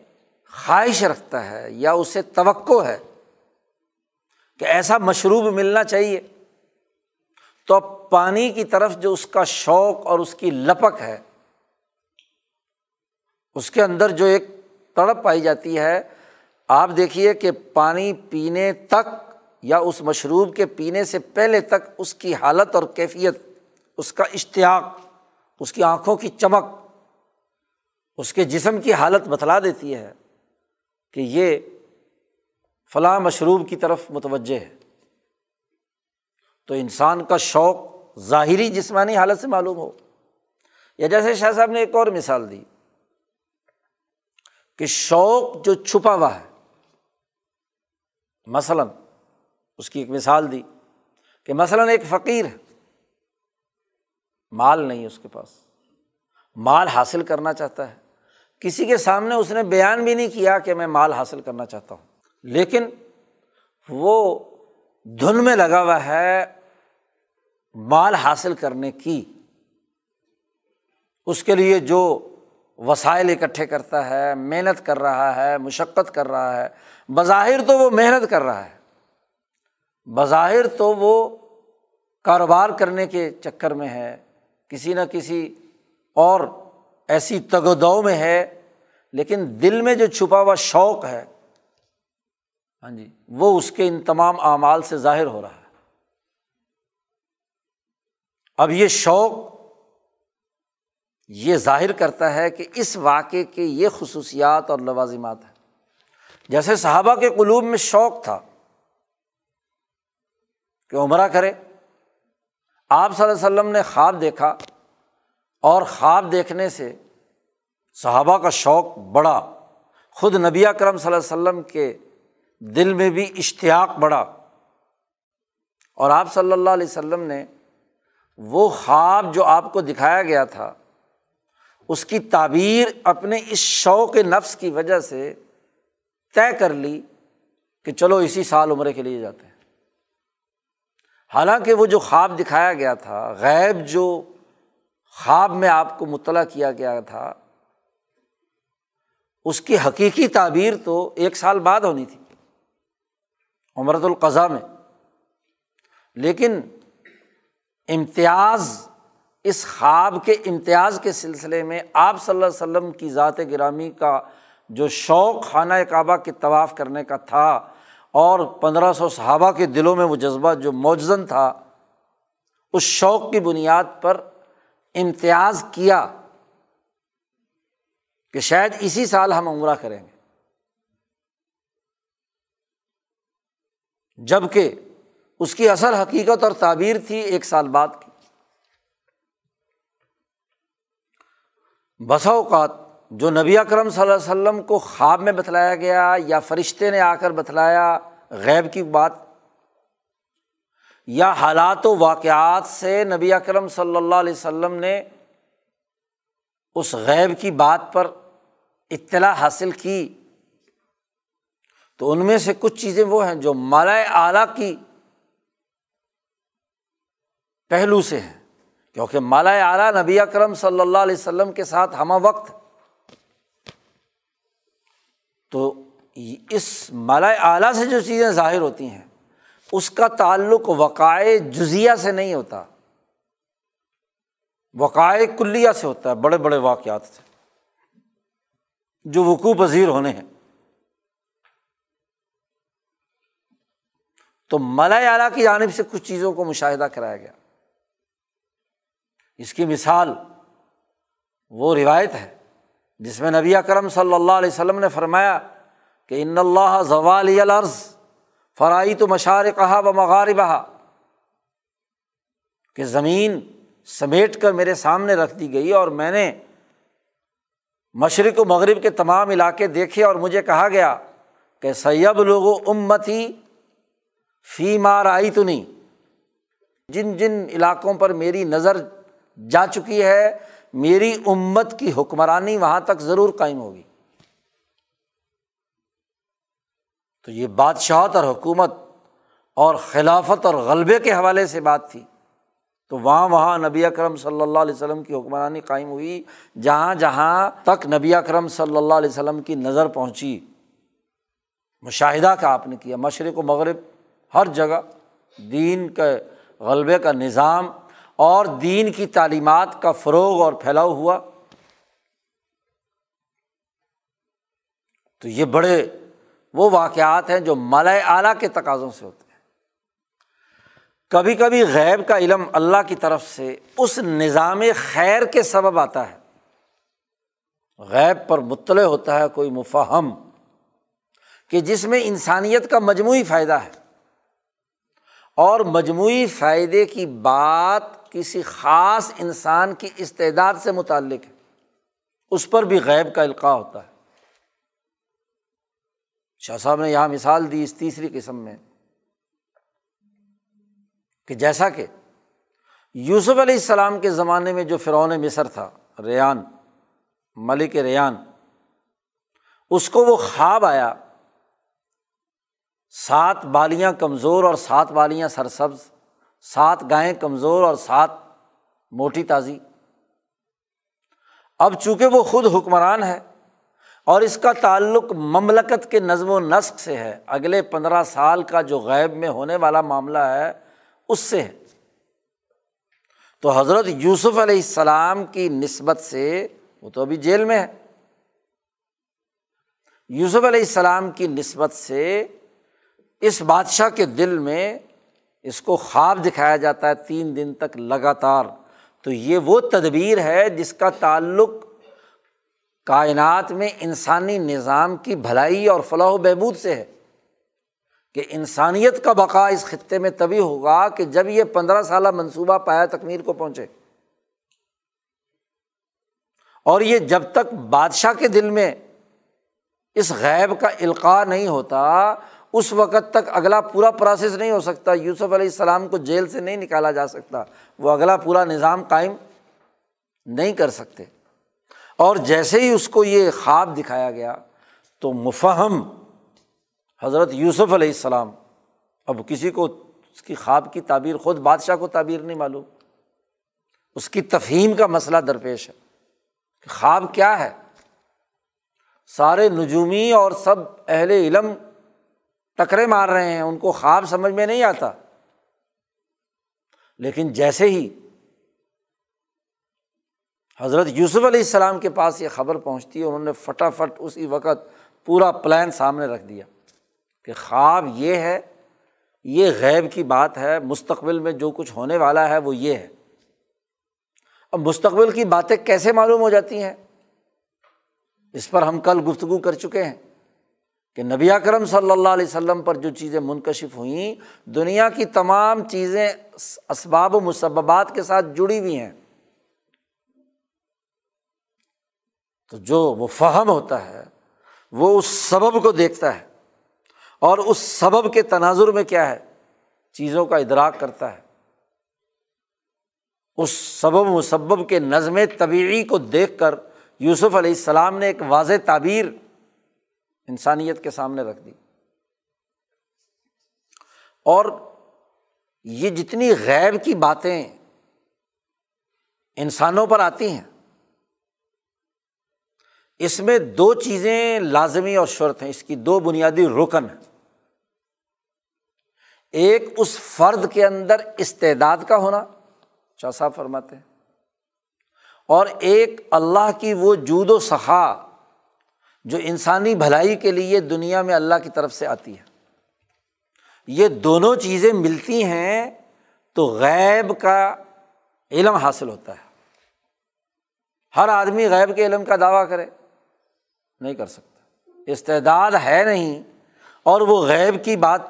خواہش رکھتا ہے یا اسے توقع ہے کہ ایسا مشروب ملنا چاہیے، تو پانی کی طرف جو اس کا شوق اور اس کی لپک ہے، اس کے اندر جو ایک تڑپ پائی جاتی ہے، آپ دیکھیے کہ پانی پینے تک یا اس مشروب کے پینے سے پہلے تک اس کی حالت اور کیفیت، اس کا اشتیاق، اس کی آنکھوں کی چمک، اس کے جسم کی حالت بتلا دیتی ہے کہ یہ فلاں مشروب کی طرف متوجہ ہے۔ تو انسان کا شوق ظاہری جسمانی حالت سے معلوم ہو۔ یا جیسے شاہ صاحب نے ایک اور مثال دی کہ شوق جو چھپا ہوا ہے۔ مثلاً اس کی ایک مثال دی کہ مثلاً ایک فقیر ہے۔ مال نہیں اس کے پاس۔ مال حاصل کرنا چاہتا ہے۔ کسی کے سامنے اس نے بیان بھی نہیں کیا کہ میں مال حاصل کرنا چاہتا ہوں۔ لیکن وہ دھن میں لگا ہوا ہے۔ مال حاصل کرنے کی، اس کے لیے جو وسائل اکٹھے کرتا ہے، محنت کر رہا ہے، مشقت کر رہا ہے، بظاہر تو وہ محنت کر رہا ہے۔ بظاہر تو وہ کاروبار کرنے کے چکر میں ہے، کسی نہ کسی اور ایسی تگ و دو میں ہے، لیکن دل میں جو چھپا ہوا شوق ہے ہاں جی وہ اس کے ان تمام اعمال سے ظاہر ہو رہا ہے۔ اب یہ شوق یہ ظاہر کرتا ہے کہ اس واقعے کے یہ خصوصیات اور لوازمات ہیں۔ جیسے صحابہ کے قلوب میں شوق تھا کہ عمرہ کرے۔ آپ صلی اللہ علیہ وسلم نے خواب دیکھا اور خواب دیکھنے سے صحابہ کا شوق بڑا خود نبی کرم صلی اللہ علیہ وسلم کے دل میں بھی اشتیاق بڑھا۔ اور آپ صلی اللہ علیہ وسلم نے وہ خواب جو آپ کو دکھایا گیا تھا، اس کی تعبیر اپنے اس شوق نفس کی وجہ سے طے کر لی کہ چلو اسی سال عمرے کے لیے جاتے ہیں۔ حالانکہ وہ جو خواب دکھایا گیا تھا، غیب جو خواب میں آپ کو مطلع کیا گیا تھا، اس کی حقیقی تعبیر تو ایک سال بعد ہونی تھی عمرت القضا میں۔ لیکن امتیاز، اس خواب کے امتیاز کے سلسلے میں آپ صلی اللہ علیہ وسلم کی ذات گرامی کا جو شوق خانہ کعبہ کے طواف کرنے کا تھا اور پندرہ سو صحابہ کے دلوں میں وہ جذبہ جو موجزن تھا، اس شوق کی بنیاد پر امتیاز کیا کہ شاید اسی سال ہم عمرہ کریں گے۔ جبکہ اس کی اصل حقیقت اور تعبیر تھی ایک سال بعد کی۔ بسا اوقات جو نبی اکرم صلی اللہ علیہ وسلم کو خواب میں بتلایا گیا یا فرشتے نے آ کر بتلایا غیب کی بات، یا حالات و واقعات سے نبی اکرم صلی اللہ علیہ وسلم نے اس غیب کی بات پر اطلاع حاصل کی، تو ان میں سے کچھ چیزیں وہ ہیں جو مالا اعلیٰ کی پہلو سے ہیں۔ کیونکہ مالا اعلیٰ نبی اکرم صلی اللہ علیہ وسلم کے ساتھ ہمہ وقت۔ تو اس مالا اعلیٰ سے جو چیزیں ظاہر ہوتی ہیں، اس کا تعلق وقائے جزیہ سے نہیں ہوتا۔ وقائے کلیہ سے ہوتا ہے، بڑے بڑے واقعات سے۔ جو وقوع پذیر ہونے ہیں۔ تو ملا اعلیٰ کی جانب سے کچھ چیزوں کو مشاہدہ کرایا گیا۔ اس کی مثال وہ روایت ہے جس میں نبی اکرم صلی اللہ علیہ وسلم نے فرمایا کہ ان اللہ زوال العرض فرائی تو مشار کہا و مغاربہ کہ زمین سمیٹ کر میرے سامنے رکھ دی گئی اور میں نے مشرق و مغرب کے تمام علاقے دیکھے اور مجھے کہا گیا کہ سیب لوگ امتی فی مار آئی تو نہیں جن جن علاقوں پر میری نظر جا چکی ہے، میری امت کی حکمرانی وہاں تک ضرور قائم ہوگی۔ تو یہ بادشاہت اور حکومت اور خلافت اور غلبے کے حوالے سے بات تھی۔ تو وہاں وہاں نبی اکرم صلی اللہ علیہ وسلم کی حکمرانی قائم ہوئی، جہاں جہاں تک نبی اکرم صلی اللہ علیہ وسلم کی نظر پہنچی۔ مشاہدہ کا آپ نے کیا، مشرق و مغرب، ہر جگہ دین کے غلبے کا نظام اور دین کی تعلیمات کا فروغ اور پھیلاؤ ہوا۔ تو یہ بڑے وہ واقعات ہیں جو مالا اعلیٰ کے تقاضوں سے ہوتے ہیں۔ کبھی کبھی غیب کا علم اللہ کی طرف سے اس نظام خیر کے سبب آتا ہے۔ غیب پر مطلع ہوتا ہے کوئی مفہم کہ جس میں انسانیت کا مجموعی فائدہ ہے۔ اور مجموعی فائدے کی بات کسی خاص انسان کی استعداد سے متعلق ہے، اس پر بھی غیب کا القاع ہوتا ہے۔ شاہ صاحب نے یہاں مثال دی اس تیسری قسم میں، کہ جیسا کہ یوسف علیہ السلام کے زمانے میں جو فرعون مصر تھا، ریان، ملک ریان، اس کو وہ خواب آیا۔ سات بالیاں کمزور اور سات بالیاں سرسبز۔ سات گائیں کمزور اور سات موٹی تازی۔ اب چونکہ وہ خود حکمران ہے اور اس کا تعلق مملکت کے نظم و نسق سے ہے، اگلے پندرہ سال کا جو غیب میں ہونے والا معاملہ ہے، اس سے ہے۔ تو حضرت یوسف علیہ السلام کی نسبت سے وہ تو ابھی جیل میں ہے۔ یوسف علیہ السلام کی نسبت سے اس بادشاہ کے دل میں اس کو خواب دکھایا جاتا ہے تین دن تک لگاتار۔ تو یہ وہ تدبیر ہے جس کا تعلق کائنات میں انسانی نظام کی بھلائی اور فلاح و بہبود سے ہے۔ کہ انسانیت کا بقا اس خطے میں تبھی ہوگا کہ جب یہ پندرہ سالہ منصوبہ پایا تکمیل کو پہنچے۔ اور یہ جب تک بادشاہ کے دل میں اس غیب کا القاع نہیں ہوتا اس وقت تک اگلا پورا پروسیس نہیں ہو سکتا، یوسف علیہ السلام کو جیل سے نہیں نکالا جا سکتا، وہ اگلا پورا نظام قائم نہیں کر سکتے۔ اور جیسے ہی اس کو یہ خواب دکھایا گیا تو مفہم حضرت یوسف علیہ السلام، اب کسی کو اس کی خواب کی تعبیر، خود بادشاہ کو تعبیر نہیں معلوم۔ اس کی تفہیم کا مسئلہ درپیش ہے کہ خواب کیا ہے۔ سارے نجومی اور سب اہل علم ٹکرے مار رہے ہیں، ان کو خواب سمجھ میں نہیں آتا۔ لیکن جیسے ہی حضرت یوسف علیہ السلام کے پاس یہ خبر پہنچتی ہے، انہوں نے فٹافٹ اسی وقت پورا پلان سامنے رکھ دیا کہ خواب یہ ہے، یہ غیب کی بات ہے، مستقبل میں جو کچھ ہونے والا ہے وہ یہ ہے۔ اب مستقبل کی باتیں کیسے معلوم ہو جاتی ہیں؟ اس پر ہم کل گفتگو کر چکے ہیں۔ کہ نبی اکرم صلی اللہ علیہ وسلم پر جو چیزیں منکشف ہوئیں، دنیا کی تمام چیزیں اسباب و مسبات کے ساتھ جڑی ہوئی ہیں۔ تو جو وہ فہم ہوتا ہے، وہ اس سبب کو دیکھتا ہے۔ اور اس سبب کے تناظر میں کیا ہے؟ چیزوں کا ادراک کرتا ہے۔ اس سبب مسبب کے نظم طبیعی کو دیکھ کر یوسف علیہ السلام نے ایک واضح تعبیر انسانیت کے سامنے رکھ دی۔ اور یہ جتنی غیب کی باتیں انسانوں پر آتی ہیں، اس میں دو چیزیں لازمی اور شرط ہیں، اس کی دو بنیادی رکن ہیں۔ ایک، اس فرد کے اندر استعداد کا ہونا شاہ صاحب فرماتے ہیں۔ اور ایک، اللہ کی وہ جود و سخا جو انسانی بھلائی کے لیے دنیا میں اللہ کی طرف سے آتی ہے۔ یہ دونوں چیزیں ملتی ہیں تو غیب کا علم حاصل ہوتا ہے۔ ہر آدمی غیب کے علم کا دعویٰ کرے، نہیں کر سکتا۔ استعداد ہے نہیں اور وہ غیب کی بات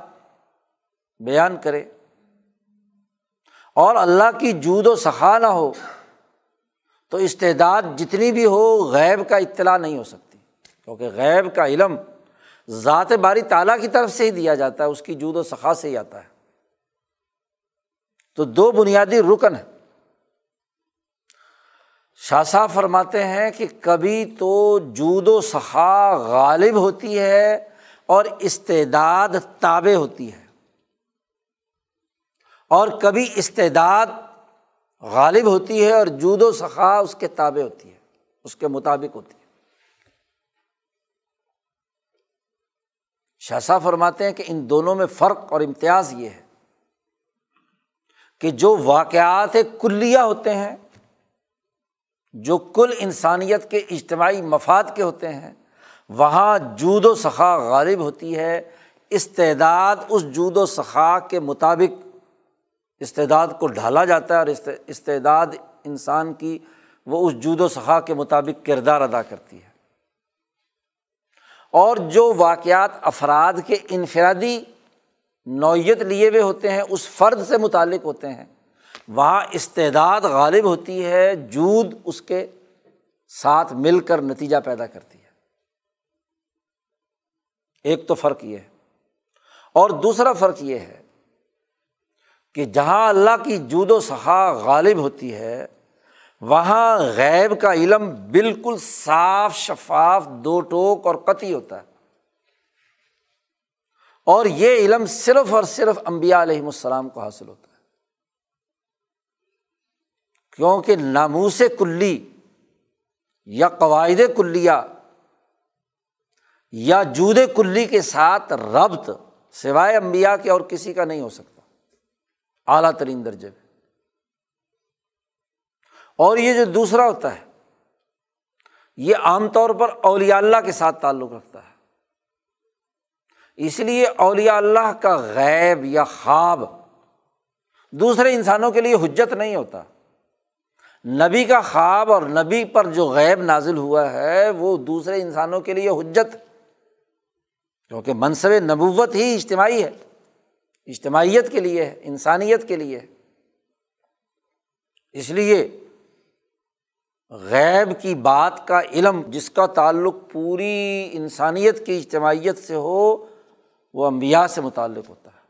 بیان کرے۔ اور اللہ کی جود و سخا نہ ہو تو استعداد جتنی بھی ہو غیب کا اطلاع نہیں ہو سکتی کیونکہ غیب کا علم ذات باری تعالیٰ کی طرف سے ہی دیا جاتا ہے، اس کی جود و سخا سے ہی آتا ہے۔ تو دو بنیادی رکن ہے شاہ صاحب فرماتے ہیں کہ کبھی تو جود و سخا غالب ہوتی ہے اور استعداد تابع ہوتی ہے۔ اور کبھی استعداد غالب ہوتی ہے اور جود و سخا اس کے تابع ہوتی ہے، اس کے مطابق ہوتی ہے۔ شاہ فرماتے ہیں کہ ان دونوں میں فرق اور امتیاز یہ ہے کہ جو واقعات کلیہ ہوتے ہیں، جو کل انسانیت کے اجتماعی مفاد کے ہوتے ہیں، وہاں جود و سخا غالب ہوتی ہے۔ استعداد اس جود و سخا کے مطابق استعداد کو ڈھالا جاتا ہے اور استعداد انسان کی وہ اس جود و سخا کے مطابق کردار ادا کرتی ہے۔ اور جو واقعات افراد کے انفرادی نوعیت لیے ہوئے ہوتے ہیں، اس فرد سے متعلق ہوتے ہیں۔ وہاں استعداد غالب ہوتی ہے، جود اس کے ساتھ مل کر نتیجہ پیدا کرتی ہے۔ ایک تو فرق یہ ہے۔ اور دوسرا فرق یہ ہے کہ جہاں اللہ کی جود و سخا غالب ہوتی ہے وہاں غیب کا علم بالکل صاف شفاف، دو ٹوک اور قطعی ہوتا ہے۔ اور یہ علم صرف اور صرف امبیا علیہم السلام کو حاصل ہوتا ہے۔ کیونکہ ناموس کلی یا قواعد کلیا یا جود کلی کے ساتھ ربط سوائے امبیا کے اور کسی کا نہیں ہو سکتا۔ اعلیٰ ترین درجے میں۔ اور یہ جو دوسرا ہوتا ہے، یہ عام طور پر اولیاء اللہ کے ساتھ تعلق رکھتا ہے۔ اس لیے اولیاء اللہ کا غیب یا خواب دوسرے انسانوں کے لیے حجت نہیں ہوتا۔ نبی کا خواب اور نبی پر جو غیب نازل ہوا ہے، وہ دوسرے انسانوں کے لیے حجت، کیونکہ منصب نبوت ہی اجتماعی ہے، اجتماعیت کے لیے ہے، انسانیت کے لیے ہے۔ اس لیے غیب کی بات کا علم جس کا تعلق پوری انسانیت کی اجتماعیت سے ہو، وہ امبیا سے متعلق ہوتا ہے۔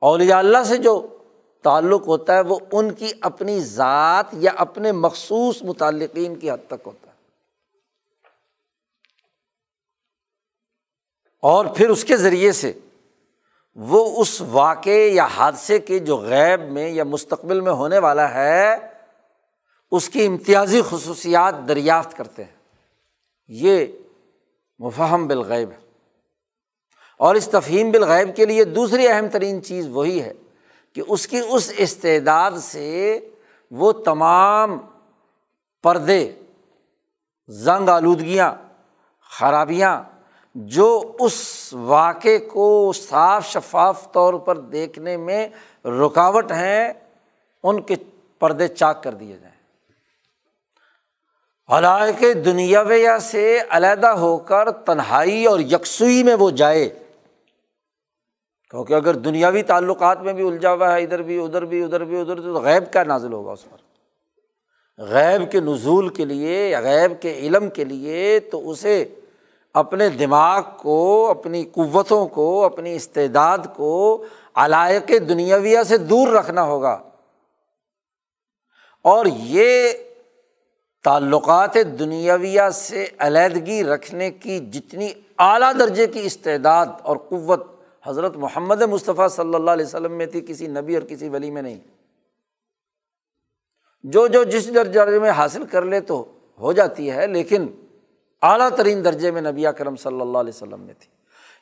اولیاء اللہ سے جو تعلق ہوتا ہے، وہ ان کی اپنی ذات یا اپنے مخصوص متعلقین کی حد تک ہوتا ہے۔ اور پھر اس کے ذریعے سے وہ اس واقعے یا حادثے کے جو غیب میں یا مستقبل میں ہونے والا ہے اس کی امتیازی خصوصیات دریافت کرتے ہیں۔ یہ مفہم بالغیب ہے۔ اور اس تفہیم بالغیب کے لیے دوسری اہم ترین چیز وہی ہے کہ اس کی اس استعداد سے وہ تمام پردے، زنگ آلودگیاں، خرابیاں جو اس واقعے کو صاف شفاف طور پر دیکھنے میں رکاوٹ ہیں، ان کے پردے چاک کر دیے جائیں۔ علائق دنیاویہ سے علیحدہ ہو کر تنہائی اور یکسوئی میں وہ جائے۔ کیونکہ اگر دنیاوی تعلقات میں بھی الجھا ہوا ہے، ادھر بھی ادھر بھی ادھر بھی، ادھر تو غیب کا نازل ہوگا اس پر؟ غیب کے نزول کے لیے یا غیب کے علم کے لیے تو اسے اپنے دماغ کو، اپنی قوتوں کو، اپنی استعداد کو علائق دنیاویہ سے دور رکھنا ہوگا۔ اور یہ تعلقات دنیاویہ سے علیحدگی رکھنے کی جتنی اعلیٰ درجے کی استعداد اور قوت حضرت محمد مصطفیٰ صلی اللہ علیہ وسلم میں تھی، کسی نبی اور کسی ولی میں نہیں۔ جو جو جس درجے میں حاصل کر لے تو ہو جاتی ہے، لیکن اعلیٰ ترین درجے میں نبی کرم صلی اللہ علیہ وسلم میں تھی۔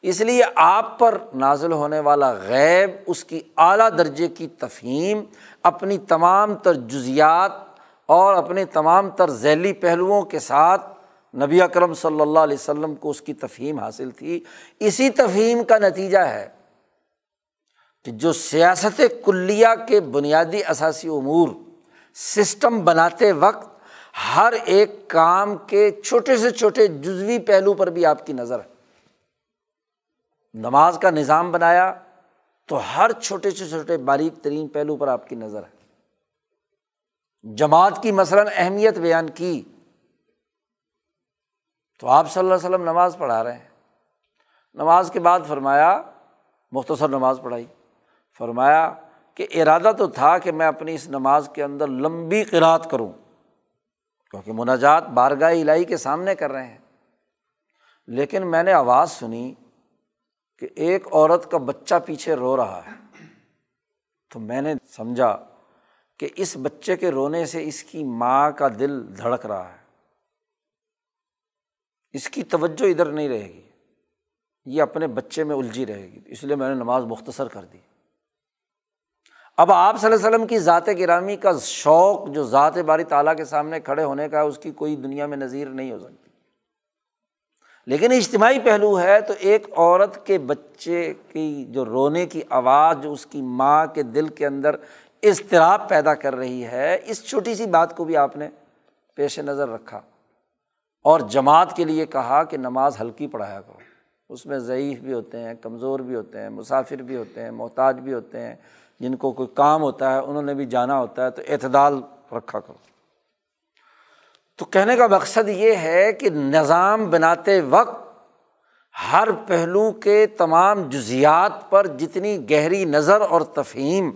اس لیے آپ پر نازل ہونے والا غیب، اس کی اعلیٰ درجے کی تفہیم، اپنی تمام تر جزیات اور اپنے تمام تر ذیلی پہلوؤں کے ساتھ نبی اکرم صلی اللہ علیہ وسلم کو اس کی تفہیم حاصل تھی۔ اسی تفہیم کا نتیجہ ہے کہ جو سیاست کلیہ کے بنیادی اثاثی امور سسٹم بناتے وقت ہر ایک کام کے چھوٹے سے چھوٹے جزوی پہلو پر بھی آپ کی نظر ہے۔ نماز کا نظام بنایا تو ہر چھوٹے سے چھوٹے باریک ترین پہلو پر آپ کی نظر ہے۔ جماعت کی مثلاً اہمیت بیان کی، تو آپ صلی اللہ علیہ وسلم نماز پڑھا رہے ہیں۔ نماز کے بعد فرمایا، مختصر نماز پڑھائی۔ فرمایا کہ ارادہ تو تھا کہ میں اپنی اس نماز کے اندر لمبی قرآت کروں، کیونکہ مناجات بارگاہ الہی کے سامنے کر رہے ہیں۔ لیکن میں نے آواز سنی کہ ایک عورت کا بچہ پیچھے رو رہا ہے۔ تو میں نے سمجھا کہ اس بچے کے رونے سے اس کی ماں کا دل دھڑک رہا ہے۔ اس کی توجہ ادھر نہیں رہے گی۔ یہ اپنے بچے میں الجھی رہے گی۔ اس لیے میں نے نماز مختصر کر دی۔ اب آپ صلی اللہ علیہ وسلم کی ذات گرامی کا شوق جو ذات باری تعالیٰ کے سامنے کھڑے ہونے کا ہے، اس کی کوئی دنیا میں نظیر نہیں ہو سکتی۔ لیکن اجتماعی پہلو ہے تو ایک عورت کے بچے کی جو رونے کی آواز، جو اس کی ماں کے دل کے اندر اضطراب پیدا کر رہی ہے، اس چھوٹی سی بات کو بھی آپ نے پیش نظر رکھا۔ اور جماعت کے لیے کہا کہ نماز ہلکی پڑھایا کرو۔ اس میں ضعیف بھی ہوتے ہیں، کمزور بھی ہوتے ہیں، مسافر بھی ہوتے ہیں، محتاج بھی ہوتے ہیں۔ جن کو کوئی کام ہوتا ہے، انہوں نے بھی جانا ہوتا ہے، تو اعتدال رکھا کرو۔ تو کہنے کا مقصد یہ ہے کہ نظام بناتے وقت ہر پہلو کے تمام جزیات پر جتنی گہری نظر اور تفہیم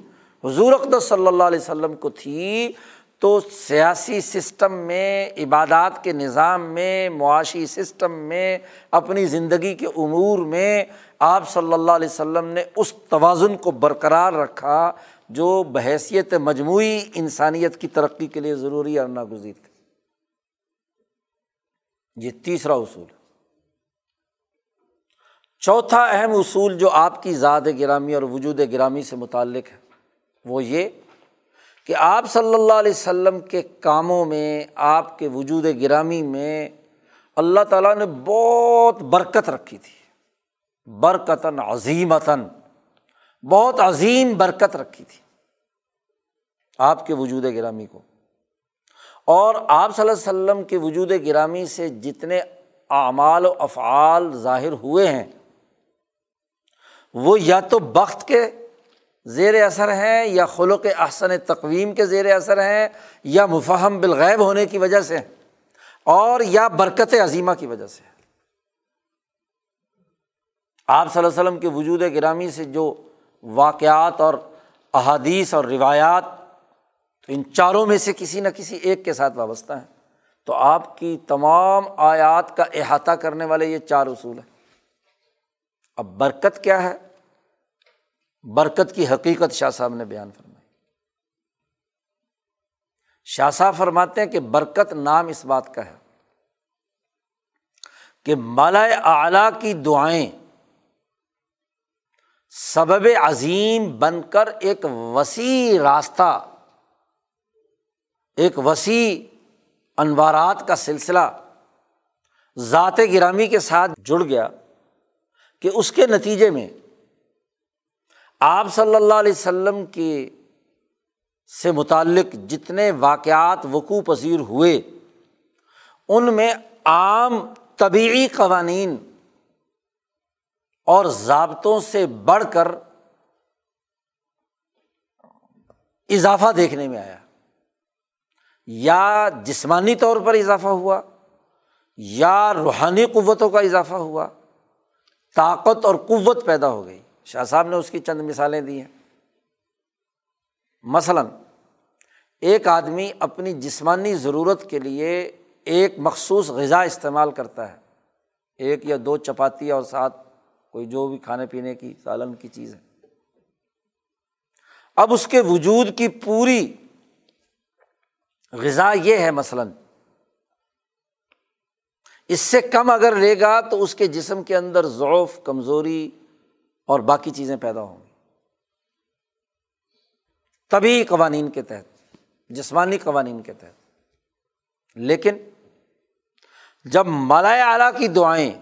حضور اقدس صلی اللہ علیہ وسلم کو تھی، تو سیاسی سسٹم میں، عبادات کے نظام میں، معاشی سسٹم میں، اپنی زندگی کے امور میں آپ صلی اللہ علیہ وسلم نے اس توازن کو برقرار رکھا جو بحیثیت مجموعی انسانیت کی ترقی کے لیے ضروری اور ناگزیر تھے یہ تیسرا اصول۔ ہے چوتھا اہم اصول جو آپ کی ذات گرامی اور وجود گرامی سے متعلق ہے۔ وہ یہ کہ آپ صلی اللہ علیہ وسلم کے کاموں میں، آپ کے وجود گرامی میں اللہ تعالیٰ نے بہت برکت رکھی تھی۔ برکتاً، عظیمتاً، بہت عظیم برکت رکھی تھی آپ کے وجود گرامی کو۔ اور آپ صلی اللہ علیہ وسلم کے وجود گرامی سے جتنے اعمال و افعال ظاہر ہوئے ہیں، وہ یا تو بخت کے زیر اثر ہیں یا خلق احسن تقویم کے زیر اثر ہیں یا مفہم بالغیب ہونے کی وجہ سے اور یا برکت عظیمہ کی وجہ سے۔ آپ صلی اللہ علیہ وسلم کے وجود گرامی سے جو واقعات اور احادیث اور روایات تو ان چاروں میں سے کسی نہ کسی ایک کے ساتھ وابستہ ہیں۔ تو آپ کی تمام آیات کا احاطہ کرنے والے یہ چار اصول ہیں۔ اب برکت کیا ہے؟ برکت کی حقیقت شاہ صاحب نے بیان فرمائی۔ شاہ صاحب فرماتے ہیں کہ برکت نام اس بات کا ہے کہ مالا اعلیٰ کی دعائیں سبب عظیم بن کر ایک وسیع راستہ، ایک وسیع انوارات کا سلسلہ ذات گرامی کے ساتھ جڑ گیا کہ اس کے نتیجے میں آپ صلی اللہ علیہ وسلم کے سے متعلق جتنے واقعات وقوع پذیر ہوئے، ان میں عام طبعی قوانین اور ضابطوں سے بڑھ کر اضافہ دیکھنے میں آیا۔ یا جسمانی طور پر اضافہ ہوا، یا روحانی قوتوں کا اضافہ ہوا، طاقت اور قوت پیدا ہو گئی۔ شاہ صاحب نے اس کی چند مثالیں دی ہیں۔ مثلاً، ایک آدمی اپنی جسمانی ضرورت کے لیے ایک مخصوص غذا استعمال کرتا ہے۔ ایک یا دو چپاتی اور ساتھ کوئی جو بھی کھانے پینے کی، سالن کی چیز ہے۔ اب اس کے وجود کی پوری غذا یہ ہے مثلاً۔ اس سے کم اگر لے گا تو اس کے جسم کے اندر ضعف، کمزوری اور باقی چیزیں پیدا ہوں گی۔ تبھی قوانین کے تحت، جسمانی قوانین کے تحت۔ لیکن جب مالا اعلیٰ کی دعائیں،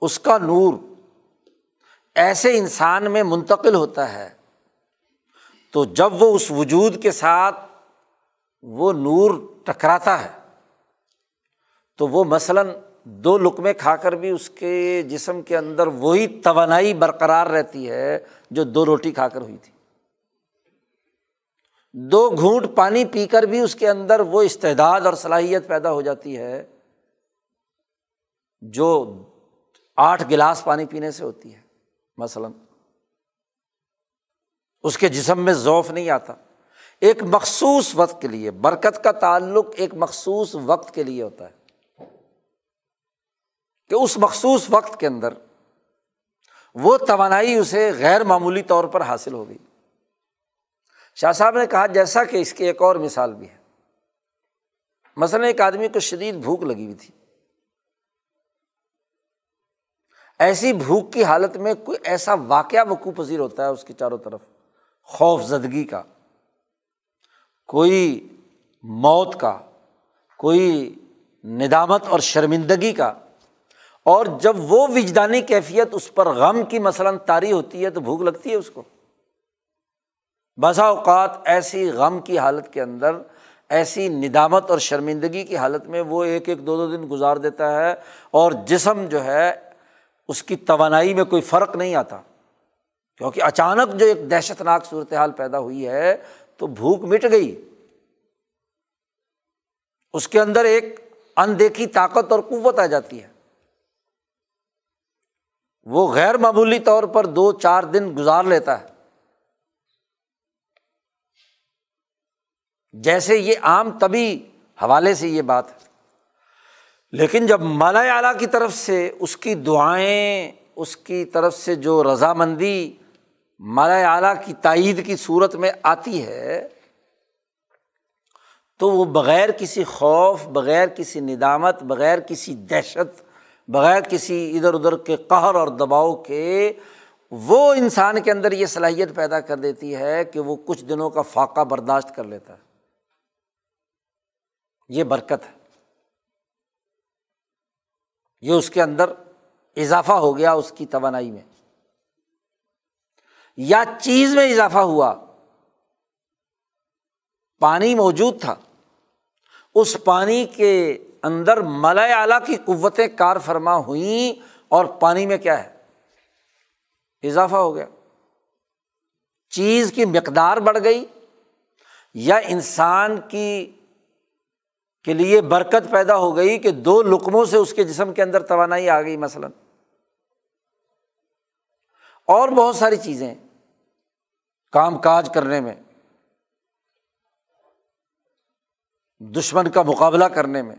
اس کا نور ایسے انسان میں منتقل ہوتا ہے، تو جب وہ اس وجود کے ساتھ وہ نور ٹکراتا ہے، تو وہ مثلاً دو لقمے کھا کر بھی اس کے جسم کے اندر وہی توانائی برقرار رہتی ہے جو دو روٹی کھا کر ہوئی تھی۔ دو گھونٹ پانی پی کر بھی اس کے اندر وہ استعداد اور صلاحیت پیدا ہو جاتی ہے جو آٹھ گلاس پانی پینے سے ہوتی ہے، مثلاً۔ اس کے جسم میں ذوف نہیں آتا۔ ایک مخصوص وقت کے لیے، برکت کا تعلق ایک مخصوص وقت کے لیے ہوتا ہے۔ کہ اس مخصوص وقت کے اندر وہ توانائی اسے غیر معمولی طور پر حاصل ہو گئی۔ شاہ صاحب نے کہا، جیسا کہ اس کی ایک اور مثال بھی ہے۔ مثلاً ایک آدمی کو شدید بھوک لگی ہوئی تھی۔ ایسی بھوک کی حالت میں کوئی ایسا واقعہ وقوع پذیر ہوتا ہے اس کی چاروں طرف خوف زدگی کا، کوئی موت کا، کوئی ندامت اور شرمندگی کا۔ اور جب وہ وجدانی کیفیت اس پر غم کی مثلاً تاری ہوتی ہے تو بھوک لگتی ہے اس کو۔ بسا اوقات ایسی غم کی حالت کے اندر، ایسی ندامت اور شرمندگی کی حالت میں وہ ایک ایک دو دو دن گزار دیتا ہے اور جسم جو ہے، اس کی توانائی میں کوئی فرق نہیں آتا۔ کیونکہ اچانک جو ایک دہشت ناک صورت حال پیدا ہوئی ہے تو بھوک مٹ گئی۔ اس کے اندر ایک اندیکھی طاقت اور قوت آ جاتی ہے۔ وہ غیر معمولی طور پر دو چار دن گزار لیتا ہے۔ جیسے یہ عام طبی حوالے سے یہ بات ہے۔ لیکن جب مالا اعلیٰ کی طرف سے اس کی دعائیں، اس کی طرف سے جو رضامندی مالا اعلیٰ کی تائید کی صورت میں آتی ہے، تو وہ بغیر کسی خوف، بغیر کسی ندامت، بغیر کسی دہشت بغیر کسی ادھر ادھر کے قہر اور دباؤ کے، وہ انسان کے اندر یہ صلاحیت پیدا کر دیتی ہے کہ وہ کچھ دنوں کا فاقہ برداشت کر لیتا ہے۔ یہ برکت ہے۔ یہ اس کے اندر اضافہ ہو گیا اس کی توانائی میں۔ یا چیز میں اضافہ ہوا۔ پانی موجود تھا۔ اس پانی کے اندر ملا اعلیٰ کی قوتیں کار فرما ہوئیں اور پانی میں کیا ہے؟ اضافہ ہو گیا۔ چیز کی مقدار بڑھ گئی یا انسان کی کے لیے برکت پیدا ہو گئی کہ دو لقموں سے اس کے جسم کے اندر توانائی آ گئی مثلاً۔ اور بہت ساری چیزیں کام کاج کرنے میں، دشمن کا مقابلہ کرنے میں۔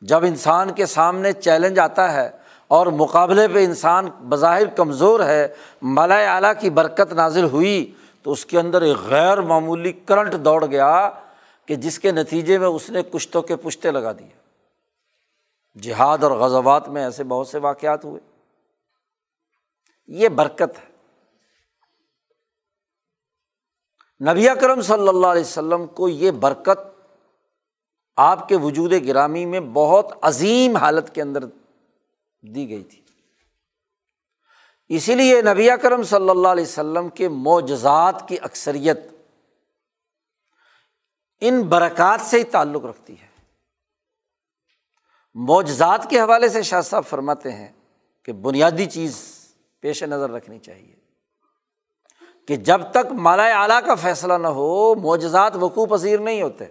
جب انسان کے سامنے چیلنج آتا ہے اور مقابلے پہ انسان بظاہر کمزور ہے مالا اعلیٰ کی برکت نازل ہوئی، تو اس کے اندر ایک غیر معمولی کرنٹ دوڑ گیا کہ جس کے نتیجے میں اس نے کشتوں کے پشتے لگا دیے۔ جہاد اور غزوات میں ایسے بہت سے واقعات ہوئے۔ یہ برکت ہے۔ نبی اکرم صلی اللہ علیہ وسلم کو یہ برکت آپ کے وجود گرامی میں بہت عظیم حالت کے اندر دی گئی تھی۔ اسی لیے نبی کرم صلی اللہ علیہ وسلم کے معجزات کی اکثریت ان برکات سے ہی تعلق رکھتی ہے۔ معجزات کے حوالے سے شاہ صاحب فرماتے ہیں کہ بنیادی چیز پیش نظر رکھنی چاہیے کہ جب تک مالا اعلیٰ کا فیصلہ نہ ہو، معجزات وقوع پذیر نہیں ہوتے۔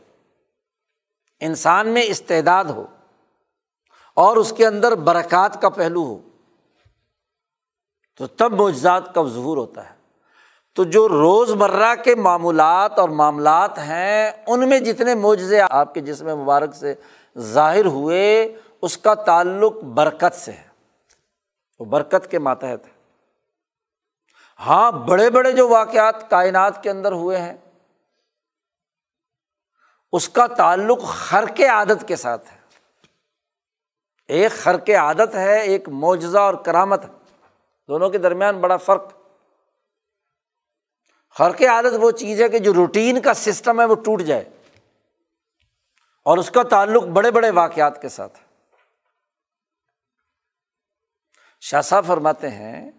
انسان میں استعداد ہو اور اس کے اندر برکات کا پہلو ہو، تو تب معجزات کا ظہور ہوتا ہے۔ تو جو روز مرہ کے معمولات اور معاملات ہیں، ان میں جتنے معجزے آپ کے جسم مبارک سے ظاہر ہوئے، اس کا تعلق برکت سے ہے۔ وہ برکت کے ماتحت ہے ہاں بڑے بڑے جو واقعات کائنات کے اندر ہوئے ہیں اس کا تعلق خر کے عادت کے ساتھ ہے۔ ایک خر کے عادت ہے، ایک معجزہ اور کرامت ہے۔ دونوں کے درمیان بڑا فرق۔ خر کے عادت وہ چیز ہے کہ جو روٹین کا سسٹم ہے وہ ٹوٹ جائے۔ اور اس کا تعلق بڑے بڑے واقعات کے ساتھ ہے۔ شاہ صاحب فرماتے ہیں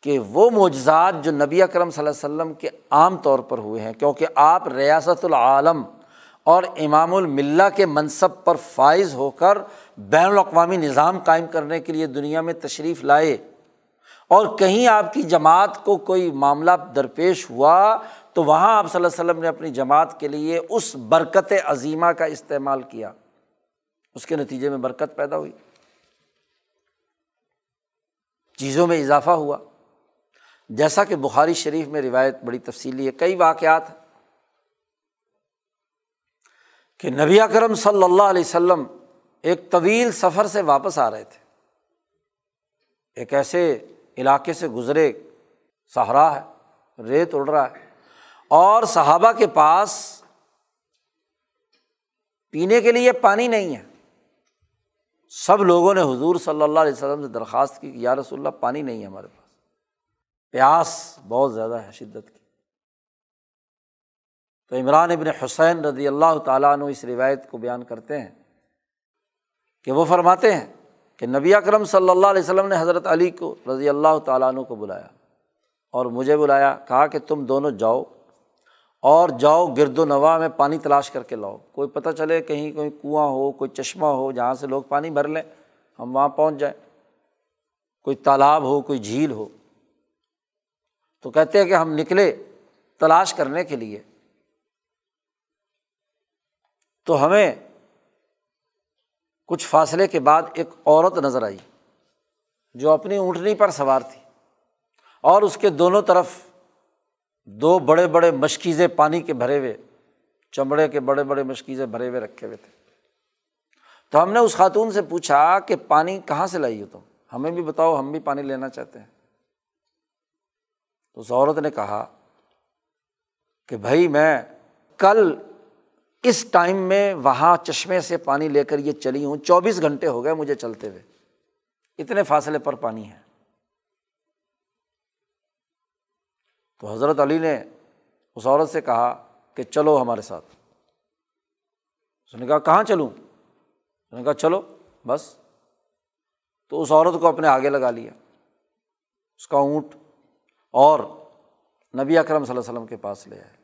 کہ وہ معجزات جو نبی اکرم صلی اللہ علیہ وسلم کے عام طور پر ہوئے ہیں، کیونکہ آپ ریاست العالم اور امام الملہ کے منصب پر فائز ہو کر بین الاقوامی نظام قائم کرنے کے لیے دنیا میں تشریف لائے۔ اور کہیں آپ کی جماعت کو کوئی معاملہ درپیش ہوا تو وہاں آپ صلی اللہ علیہ وسلم نے اپنی جماعت کے لیے اس برکت عظیمہ کا استعمال کیا۔ اس کے نتیجے میں برکت پیدا ہوئی۔ چیزوں میں اضافہ ہوا۔ جیسا کہ بخاری شریف میں روایت بڑی تفصیلی ہے، کئی واقعات کہ نبی اکرم صلی اللہ علیہ وسلم ایک طویل سفر سے واپس آ رہے تھے۔ ایک ایسے علاقے سے گزرے سہرا ہے، ریت اڑ رہا ہے۔ اور صحابہ کے پاس پینے کے لیے پانی نہیں ہے۔ سب لوگوں نے حضور صلی اللہ علیہ وسلم سے درخواست کی کہ یا رسول اللہ، پانی نہیں ہے ہمارے پاس۔ پیاس بہت زیادہ ہے، شدت کی۔ تو عمران ابن حسین رضی اللہ تعالیٰ عنہ اس روایت کو بیان کرتے ہیں کہ وہ فرماتے ہیں کہ نبی اکرم صلی اللہ علیہ وسلم نے حضرت علی کو رضی اللہ تعالیٰ عنہ کو بلایا اور مجھے بلایا، کہا کہ تم دونوں جاؤ اور جاؤ گرد و نواح میں پانی تلاش کر کے لاؤ۔ کوئی پتہ چلے کہیں کوئی کنواں ہو، کوئی چشمہ ہو، جہاں سے لوگ پانی بھر لیں، ہم وہاں پہنچ جائیں۔ کوئی تالاب ہو، کوئی جھیل ہو۔ تو کہتے ہیں کہ ہم نکلے تلاش کرنے کے لیے۔ تو ہمیں کچھ فاصلے کے بعد ایک عورت نظر آئی جو اپنی اونٹنی پر سوار تھی اور اس کے دونوں طرف دو بڑے بڑے مشکیزیں پانی کے بھرے ہوئے، چمڑے کے بڑے بڑے مشکیزیں بھرے ہوئے رکھے ہوئے تھے۔ تو ہم نے اس خاتون سے پوچھا کہ پانی کہاں سے لائی ہو تم؟ ہمیں بھی بتاؤ، ہم بھی پانی لینا چاہتے ہیں۔ تو اس عورت نے کہا کہ بھائی میں کل اس ٹائم میں وہاں چشمے سے پانی لے کر یہ چلی ہوں، چوبیس گھنٹے ہو گئے مجھے چلتے ہوئے۔ اتنے فاصلے پر پانی ہے۔ تو حضرت علی نے اس عورت سے کہا کہ چلو ہمارے ساتھ۔ اس نے کہا، کہاں چلوں؟ اس نے کہا، چلو، بس۔ تو اس عورت کو اپنے آگے لگا لیا۔ اس کا اونٹ اور نبی اکرم صلی اللہ وسلم کے پاس لے آئے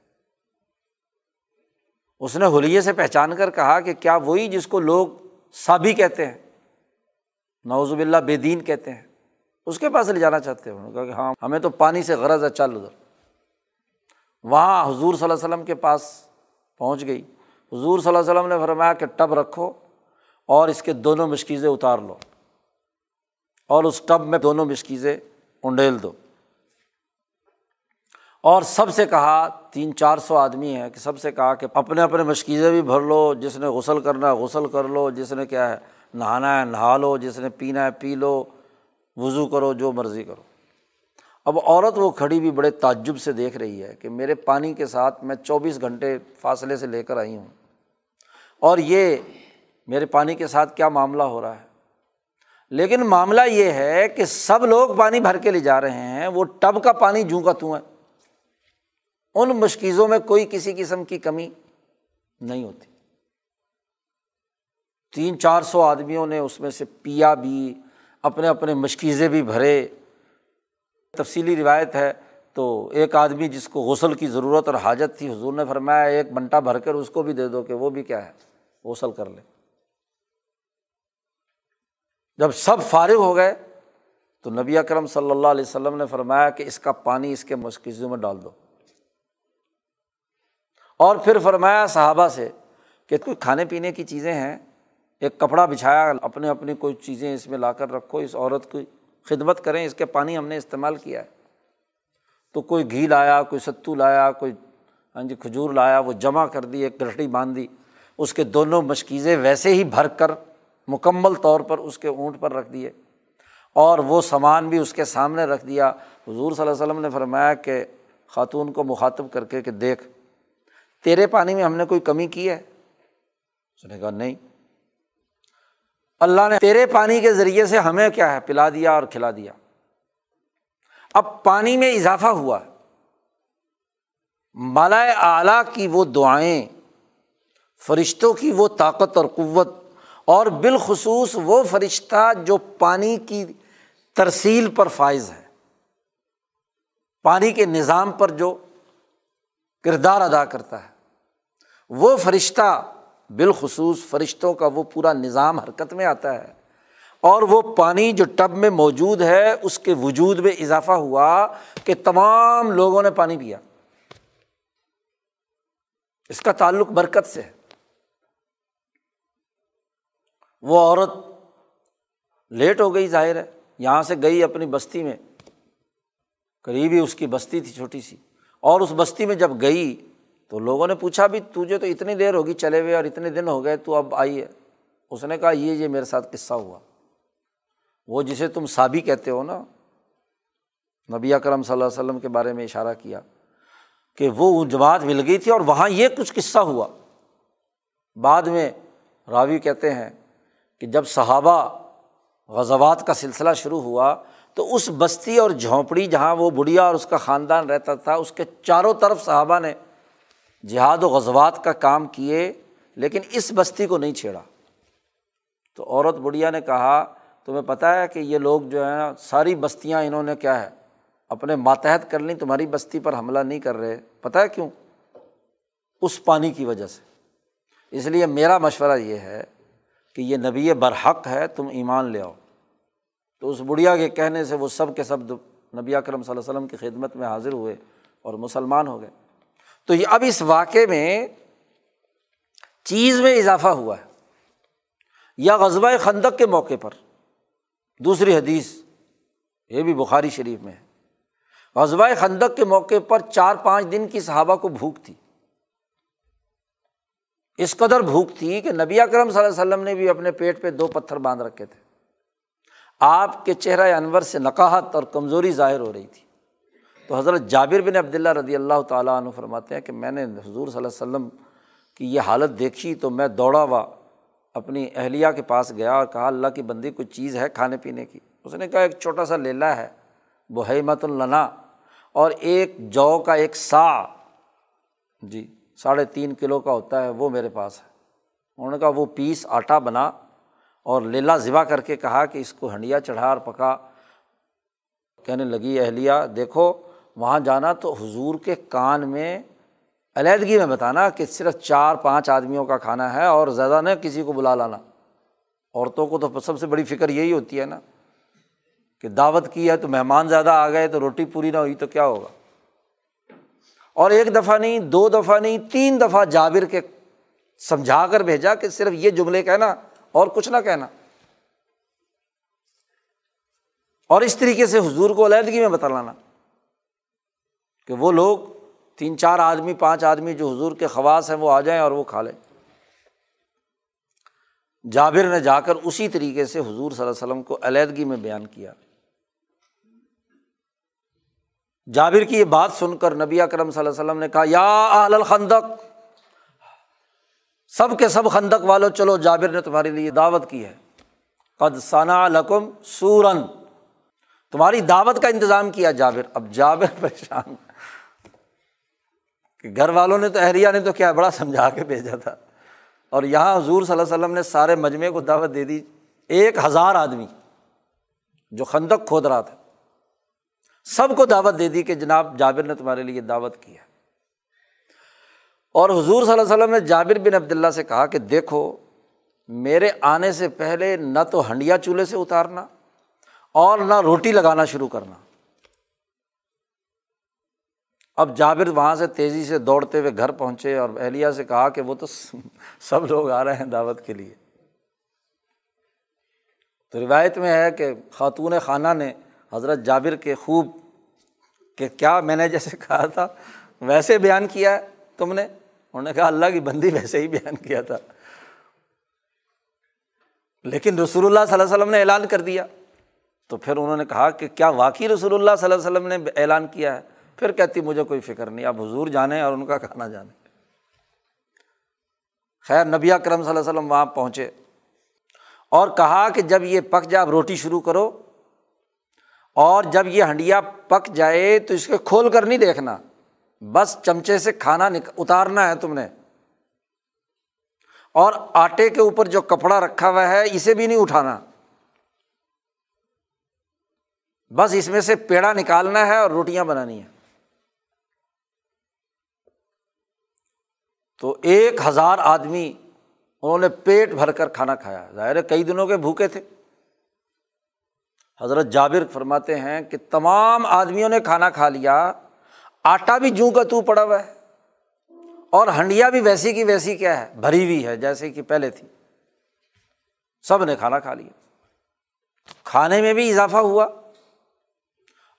اس نے ہولیے سے پہچان کر کہا کہ کیا وہی جس کو لوگ سابی کہتے ہیں نوزب اللہ بے دین کہتے ہیں۔ اس کے پاس لے جانا چاہتے ہیں۔ انہوں نے کہا کہ ہاں ہمیں تو پانی سے غرض ہے، چل ادھر۔ وہاں حضور صلی اللہ علیہ وسلم کے پاس پہنچ گئی۔ حضور صلی اللہ علیہ وسلم نے فرمایا کہ ٹب رکھو اور اس کے دونوں مشکیزیں اتار لو۔ اور اس ٹب میں دونوں مشکیزیں انڈیل دو۔ اور سب سے کہا، تین چار سو آدمی ہیں کہ سب سے کہا کہ اپنے اپنے مشکیزیں بھی بھر لو، جس نے غسل کرنا ہے غسل کر لو، جس نے کیا ہے، نہانا ہے، نہا لو، جس نے پینا ہے پی لو، وضو کرو، جو مرضی کرو۔ اب عورت وہ کھڑی بھی بڑے تعجب سے دیکھ رہی ہے کہ میرے پانی کے ساتھ میں چوبیس گھنٹے فاصلے سے لے کر آئی ہوں۔ اور یہ میرے پانی کے ساتھ کیا معاملہ ہو رہا ہے؟ لیکن معاملہ یہ ہے کہ سب لوگ پانی بھر کے لے جا رہے ہیں، وہ ٹب کا پانی جوں کا توں ہے۔ ان مشکیزوں میں کوئی کسی قسم کی کمی نہیں ہوتی۔ تین چار سو آدمیوں نے اس میں سے پیا بھی، اپنے اپنے مشکیزیں بھی بھرے۔ تفصیلی روایت ہے تو ایک آدمی جس کو غسل کی ضرورت اور حاجت تھی، حضور نے فرمایا ایک بنٹا بھر کر اس کو بھی دے دو کہ وہ بھی کیا ہے، غسل کر لے۔ جب سب فارغ ہو گئے تو نبی اکرم صلی اللہ علیہ وسلم نے فرمایا کہ اس کا پانی اس کے مشکزوں میں ڈال دو۔ اور پھر فرمایا صحابہ سے کہ کوئی کھانے پینے کی چیزیں ہیں، ایک کپڑا بچھایا، اپنے اپنی کوئی چیزیں اس میں لا کر رکھو، اس عورت کی خدمت کریں، اس کے پانی ہم نے استعمال کیا ہے۔ تو کوئی گھی لایا، کوئی ستو لایا، کوئی ہاں جی کھجور لایا، وہ جمع کر دی، ایک گٹھڑی باندھ دی، اس کے دونوں مشکیزیں ویسے ہی بھر کر مکمل طور پر اس کے اونٹ پر رکھ دیے۔ اور وہ سامان بھی اس کے سامنے رکھ دیا۔ حضور صلی اللہ علیہ وسلم نے فرمایا کہ خاتون کو مخاطب کر کے کہ دیکھ تیرے پانی میں ہم نے کوئی کمی کی ہے؟ اس نے کہا، نہیں۔ اللہ نے تیرے پانی کے ذریعے سے ہمیں کیا ہے؟ پلا دیا اور کھلا دیا۔ اب پانی میں اضافہ ہوا۔ مالا اعلیٰ کی وہ دعائیں، فرشتوں کی وہ طاقت اور قوت، اور بالخصوص وہ فرشتہ جو پانی کی ترسیل پر فائز ہے۔ پانی کے نظام پر جو کردار ادا کرتا ہے۔ وہ فرشتہ بالخصوص فرشتوں کا وہ پورا نظام حرکت میں آتا ہے اور وہ پانی جو ٹب میں موجود ہے، اس کے وجود میں اضافہ ہوا کہ تمام لوگوں نے پانی پیا۔ اس کا تعلق برکت سے ہے۔ وہ عورت لیٹ ہو گئی ظاہر ہے، یہاں سے گئی اپنی بستی میں۔ قریب ہی اس کی بستی تھی، چھوٹی سی۔ اور اس بستی میں جب گئی تو لوگوں نے پوچھا بھی، تجھے تو اتنی دیر ہوگی چلے ہوئے اور اتنے دن ہو گئے، تو اب آئی ہے۔ اس نے کہا، یہ یہ میرے ساتھ قصہ ہوا۔ وہ جسے تم سابی کہتے ہو نا، نبی اکرم صلی اللہ علیہ وسلم کے بارے میں اشارہ کیا کہ وہ جماعت مل گئی تھی اور وہاں یہ کچھ قصہ ہوا۔ بعد میں راوی کہتے ہیں کہ جب صحابہ غزوات کا سلسلہ شروع ہوا تو اس بستی اور جھونپڑی جہاں وہ بڑھیا اور اس کا خاندان رہتا تھا، اس کے چاروں طرف صحابہ نے جہاد و غزوات کا کام کیے لیکن اس بستی کو نہیں چھیڑا۔ تو عورت بڑھیا نے کہا، تمہیں پتہ ہے کہ یہ لوگ جو ہیں، ساری بستیاں انہوں نے کیا ہے، اپنے ماتحت کر لیں، تمہاری بستی پر حملہ نہیں کر رہے۔ پتہ ہے کیوں؟ اس پانی کی وجہ سے۔ اس لیے میرا مشورہ یہ ہے کہ یہ نبی برحق ہے، تم ایمان لے آؤ۔ تو اس بڑھیا کے کہنے سے وہ سب کے سب نبی اکرم صلی اللہ علیہ وسلم کی خدمت میں حاضر ہوئے اور مسلمان ہو گئے۔ تو یہ اب اس واقعے میں چیز میں اضافہ ہوا ہے۔ یا غزبۂ خندق کے موقع پر۔ دوسری حدیث، یہ بھی بخاری شریف میں ہے۔ غزبۂ خندق کے موقع پر چار پانچ دن کی صحابہ کو بھوک تھی۔ اس قدر بھوک تھی کہ نبی اکرم صلی اللہ علیہ وسلم نے بھی اپنے پیٹ پہ دو پتھر باندھ رکھے تھے۔ آپ کے چہرہ انور سے نقاہت اور کمزوری ظاہر ہو رہی تھی۔ تو حضرت جابر بن عبداللہ رضی اللہ تعالیٰ عنہ فرماتے ہیں کہ میں نے حضور صلی اللہ علیہ وسلم کی یہ حالت دیکھی تو میں دوڑا ہوا اپنی اہلیہ کے پاس گیا اور کہا، اللہ کی بندی کوئی چیز ہے کھانے پینے کی؟ اس نے کہا، ایک چھوٹا سا لیلا ہے بحیمت النا اور ایک جو کا ایک سا جی ساڑھے تین کلو کا ہوتا ہے، وہ میرے پاس ہے۔ انہوں نے کہا، وہ پیس آٹا بنا اور لیلا ذبح کر کے کہا کہ اس کو ہنڈیا چڑھا اور پکا۔ کہنے لگی، اہلیہ، دیکھو وہاں جانا تو حضور کے کان میں علیحدگی میں بتانا کہ صرف چار پانچ آدمیوں کا کھانا ہے اور زیادہ نہ کسی کو بلا لانا۔ عورتوں کو تو سب سے بڑی فکر یہی ہوتی ہے نا کہ دعوت کی ہے تو مہمان زیادہ آ گئے تو روٹی پوری نہ ہوئی تو کیا ہوگا؟ اور ایک دفعہ نہیں، دو دفعہ نہیں، تین دفعہ جابر کے سمجھا کر بھیجا کہ صرف یہ جملے کہنا اور کچھ نہ کہنا۔ اور اس طریقے سے حضور کو علیحدگی میں بتا لانا۔ کہ وہ لوگ تین چار آدمی، پانچ آدمی جو حضور کے خواص ہیں وہ آ جائیں اور وہ کھا لیں۔ جابر نے جا کر اسی طریقے سے حضور صلی اللہ علیہ وسلم کو علیحدگی میں بیان کیا۔ جابر کی یہ بات سن کر نبی اکرم صلی اللہ علیہ وسلم نے کہا، یا اہل الخندق، سب کے سب خندق والو، چلو جابر نے تمہارے لیے دعوت کی ہے۔ قد ثنا لکم سورن تمہاری دعوت کا انتظام کیا جابر۔ اب جابر پریشان کہ گھر والوں نے تو اہلیہ نے تو کیا بڑا سمجھا کے بھیجا تھا۔ اور یہاں حضور صلی اللہ علیہ وسلم نے سارے مجمعے کو دعوت دے دی۔ ایک ہزار آدمی جو خندق کھود رہا تھا۔ سب کو دعوت دے دی کہ جناب جابر نے تمہارے لیے دعوت کی ہے۔ اور حضور صلی اللہ علیہ وسلم نے جابر بن عبداللہ سے کہا کہ دیکھو، میرے آنے سے پہلے نہ تو ہنڈیا چولہے سے اتارنا اور نہ روٹی لگانا شروع کرنا۔ اب جابر وہاں سے تیزی سے دوڑتے ہوئے گھر پہنچے اور اہلیہ سے کہا کہ وہ تو سب لوگ آ رہے ہیں دعوت کے لیے۔ تو روایت میں ہے کہ خاتون خانہ نے حضرت جابر کے خوب کہ کیا میں نے جیسے کہا تھا، ویسے بیان کیا ہے تم نے؟ انہوں نے کہا اللہ کی بندی ویسے ہی بیان کیا تھا۔ لیکن رسول اللہ صلی اللہ علیہ وسلم نے اعلان کر دیا۔ تو پھر انہوں نے کہا کہ کیا واقعی رسول اللہ صلی اللہ علیہ وسلم نے اعلان کیا ہے؟ پھر کہتی مجھے کوئی فکر نہیں، آپ حضور جانیں اور ان کا کھانا جانیں خیر، نبی کرم صلی اللہ علیہ وسلم وہاں پہنچے اور کہا کہ جب یہ پک جائے، آپ روٹی شروع کرو اور جب یہ ہنڈیا پک جائے تو اس کے کھول کر نہیں دیکھنا، بس چمچے سے کھانا اتارنا ہے تم نے۔ اور آٹے کے اوپر جو کپڑا رکھا ہوا ہے، اسے بھی نہیں اٹھانا۔ بس اس میں سے پیڑا نکالنا ہے اور روٹیاں بنانی ہے تو ایک ہزار آدمی انہوں نے پیٹ بھر کر کھانا کھایا۔ ظاہر ہے کئی دنوں کے بھوکے تھے۔ حضرت جابر فرماتے ہیں کہ تمام آدمیوں نے کھانا کھا لیا، آٹا بھی جوں کا تو پڑا ہوا ہے اور ہنڈیا بھی ویسی کی ویسی کیا ہے، بھری ہوئی ہے جیسے کہ پہلے تھی۔ سب نے کھانا کھا لیا۔ کھانے میں بھی اضافہ ہوا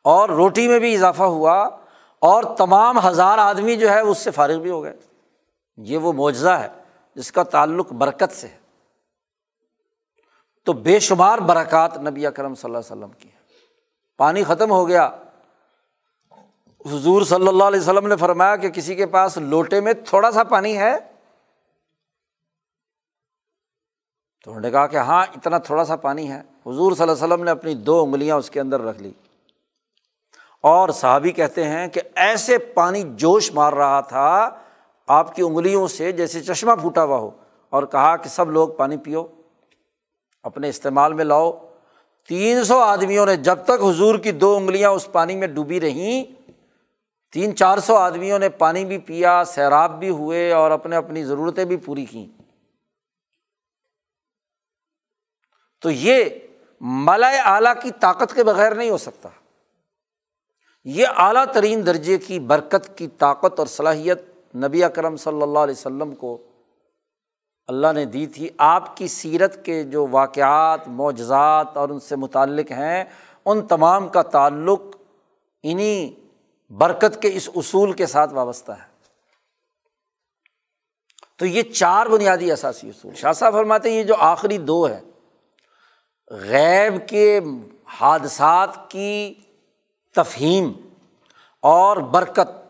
اور روٹی میں بھی اضافہ ہوا اور تمام ہزار آدمی جو ہے اس سے فارغ بھی ہو گئے۔ یہ وہ معجزہ ہے جس کا تعلق برکت سے ہے۔ تو بے شمار برکات نبی اکرم صلی اللہ علیہ وسلم کی پانی ختم ہو گیا۔ حضور صلی اللہ علیہ وسلم نے فرمایا کہ کسی کے پاس لوٹے میں تھوڑا سا پانی ہے۔ تو انہوں نے کہا کہ ہاں اتنا تھوڑا سا پانی ہے۔ حضور صلی اللہ علیہ وسلم نے اپنی دو انگلیاں اس کے اندر رکھ لی۔ اور صحابی کہتے ہیں کہ ایسے پانی جوش مار رہا تھا آپ کی انگلیوں سے جیسے چشمہ پھوٹا ہوا ہو اور کہا کہ سب لوگ پانی پیو، اپنے استعمال میں لاؤ۔ تین سو آدمیوں نے جب تک حضور کی دو انگلیاں اس پانی میں ڈوبی رہیں، تین چار سو آدمیوں نے پانی بھی پیا، سیراب بھی ہوئے اور اپنے اپنی ضرورتیں بھی پوری کیں۔ تو یہ ملائے اعلیٰ کی طاقت کے بغیر نہیں ہو سکتا۔ یہ اعلیٰ ترین درجے کی برکت کی طاقت اور صلاحیت نبی اکرم صلی اللہ علیہ وسلم کو اللہ نے دی تھی۔ آپ کی سیرت کے جو واقعات، معجزات اور ان سے متعلق ہیں، ان تمام کا تعلق انہیں برکت کے اس اصول کے ساتھ وابستہ ہے۔ تو یہ چار بنیادی اثاثی اصول۔ شاہ صاحب فرماتے ہیں یہ جو آخری دو ہے غیب کے حادثات کی تفہیم اور برکت۔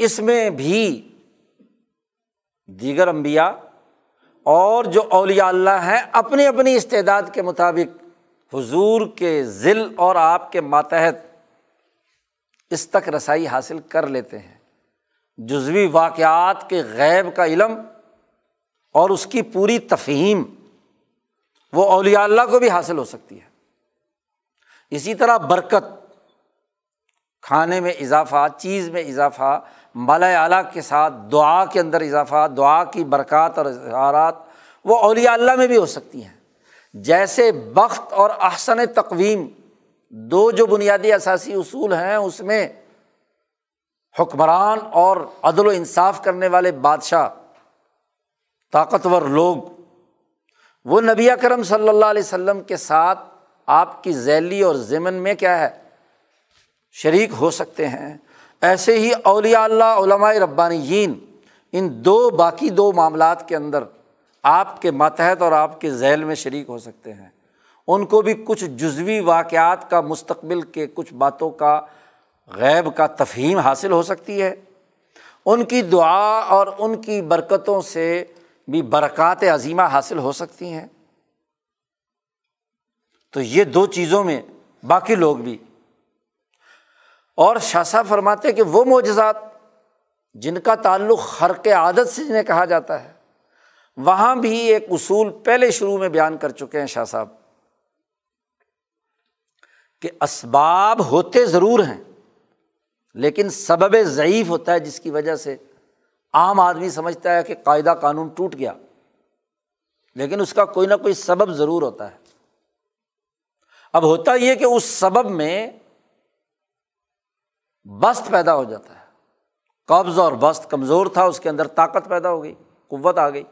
اس میں بھی دیگر امبیا اور جو اولیاء اللہ ہیں، اپنی اپنی استعداد کے مطابق حضور کے ذل اور آپ کے ماتحت اس تک رسائی حاصل کر لیتے ہیں۔ جزوی واقعات کے غیب کا علم اور اس کی پوری تفہیم وہ اولیاء اللہ کو بھی حاصل ہو سکتی ہے۔ اسی طرح برکت، کھانے میں اضافہ، چیز میں اضافہ مالا اعلیٰ کے ساتھ دعا کے اندر اضافہ، دعا کی برکات اور اظہارات وہ اولیاء اللہ میں بھی ہو سکتی ہیں۔ جیسے بخت اور احسن تقویم، دو جو بنیادی اثاثی اصول ہیں، اس میں حکمران اور عدل و انصاف کرنے والے بادشاہ، طاقتور لوگ، وہ نبی کرم صلی اللہ علیہ وسلم کے ساتھ آپ کی ذیلی اور ضمن میں کیا ہے، شریک ہو سکتے ہیں۔ ایسے ہی اولیاء اللہ، علماء ربانی ان دو، باقی دو معاملات کے اندر آپ کے ماتحت اور آپ کے ذیل میں شریک ہو سکتے ہیں۔ ان کو بھی کچھ جزوی واقعات کا، مستقبل کے کچھ باتوں کا، غیب کا تفہیم حاصل ہو سکتی ہے۔ ان کی دعا اور ان کی برکتوں سے بھی برکات عظیمہ حاصل ہو سکتی ہیں۔ تو یہ دو چیزوں میں، باقی لوگ بھی اور شاہ فرماتے کہ وہ معجزات جن کا تعلق خرق عادت سے جنہیں کہا جاتا ہے، وہاں بھی ایک اصول پہلے شروع میں بیان کر چکے ہیں شاہ صاحب کہ اسباب ہوتے ضرور ہیں، لیکن سبب ضعیف ہوتا ہے جس کی وجہ سے عام آدمی سمجھتا ہے کہ قاعدہ قانون ٹوٹ گیا، لیکن اس کا کوئی نہ کوئی سبب ضرور ہوتا ہے۔ اب ہوتا یہ کہ اس سبب میں بست پیدا ہو جاتا ہے۔ قبض اور بست کمزور تھا، اس کے اندر طاقت پیدا ہو گئی، قوت آ گئی۔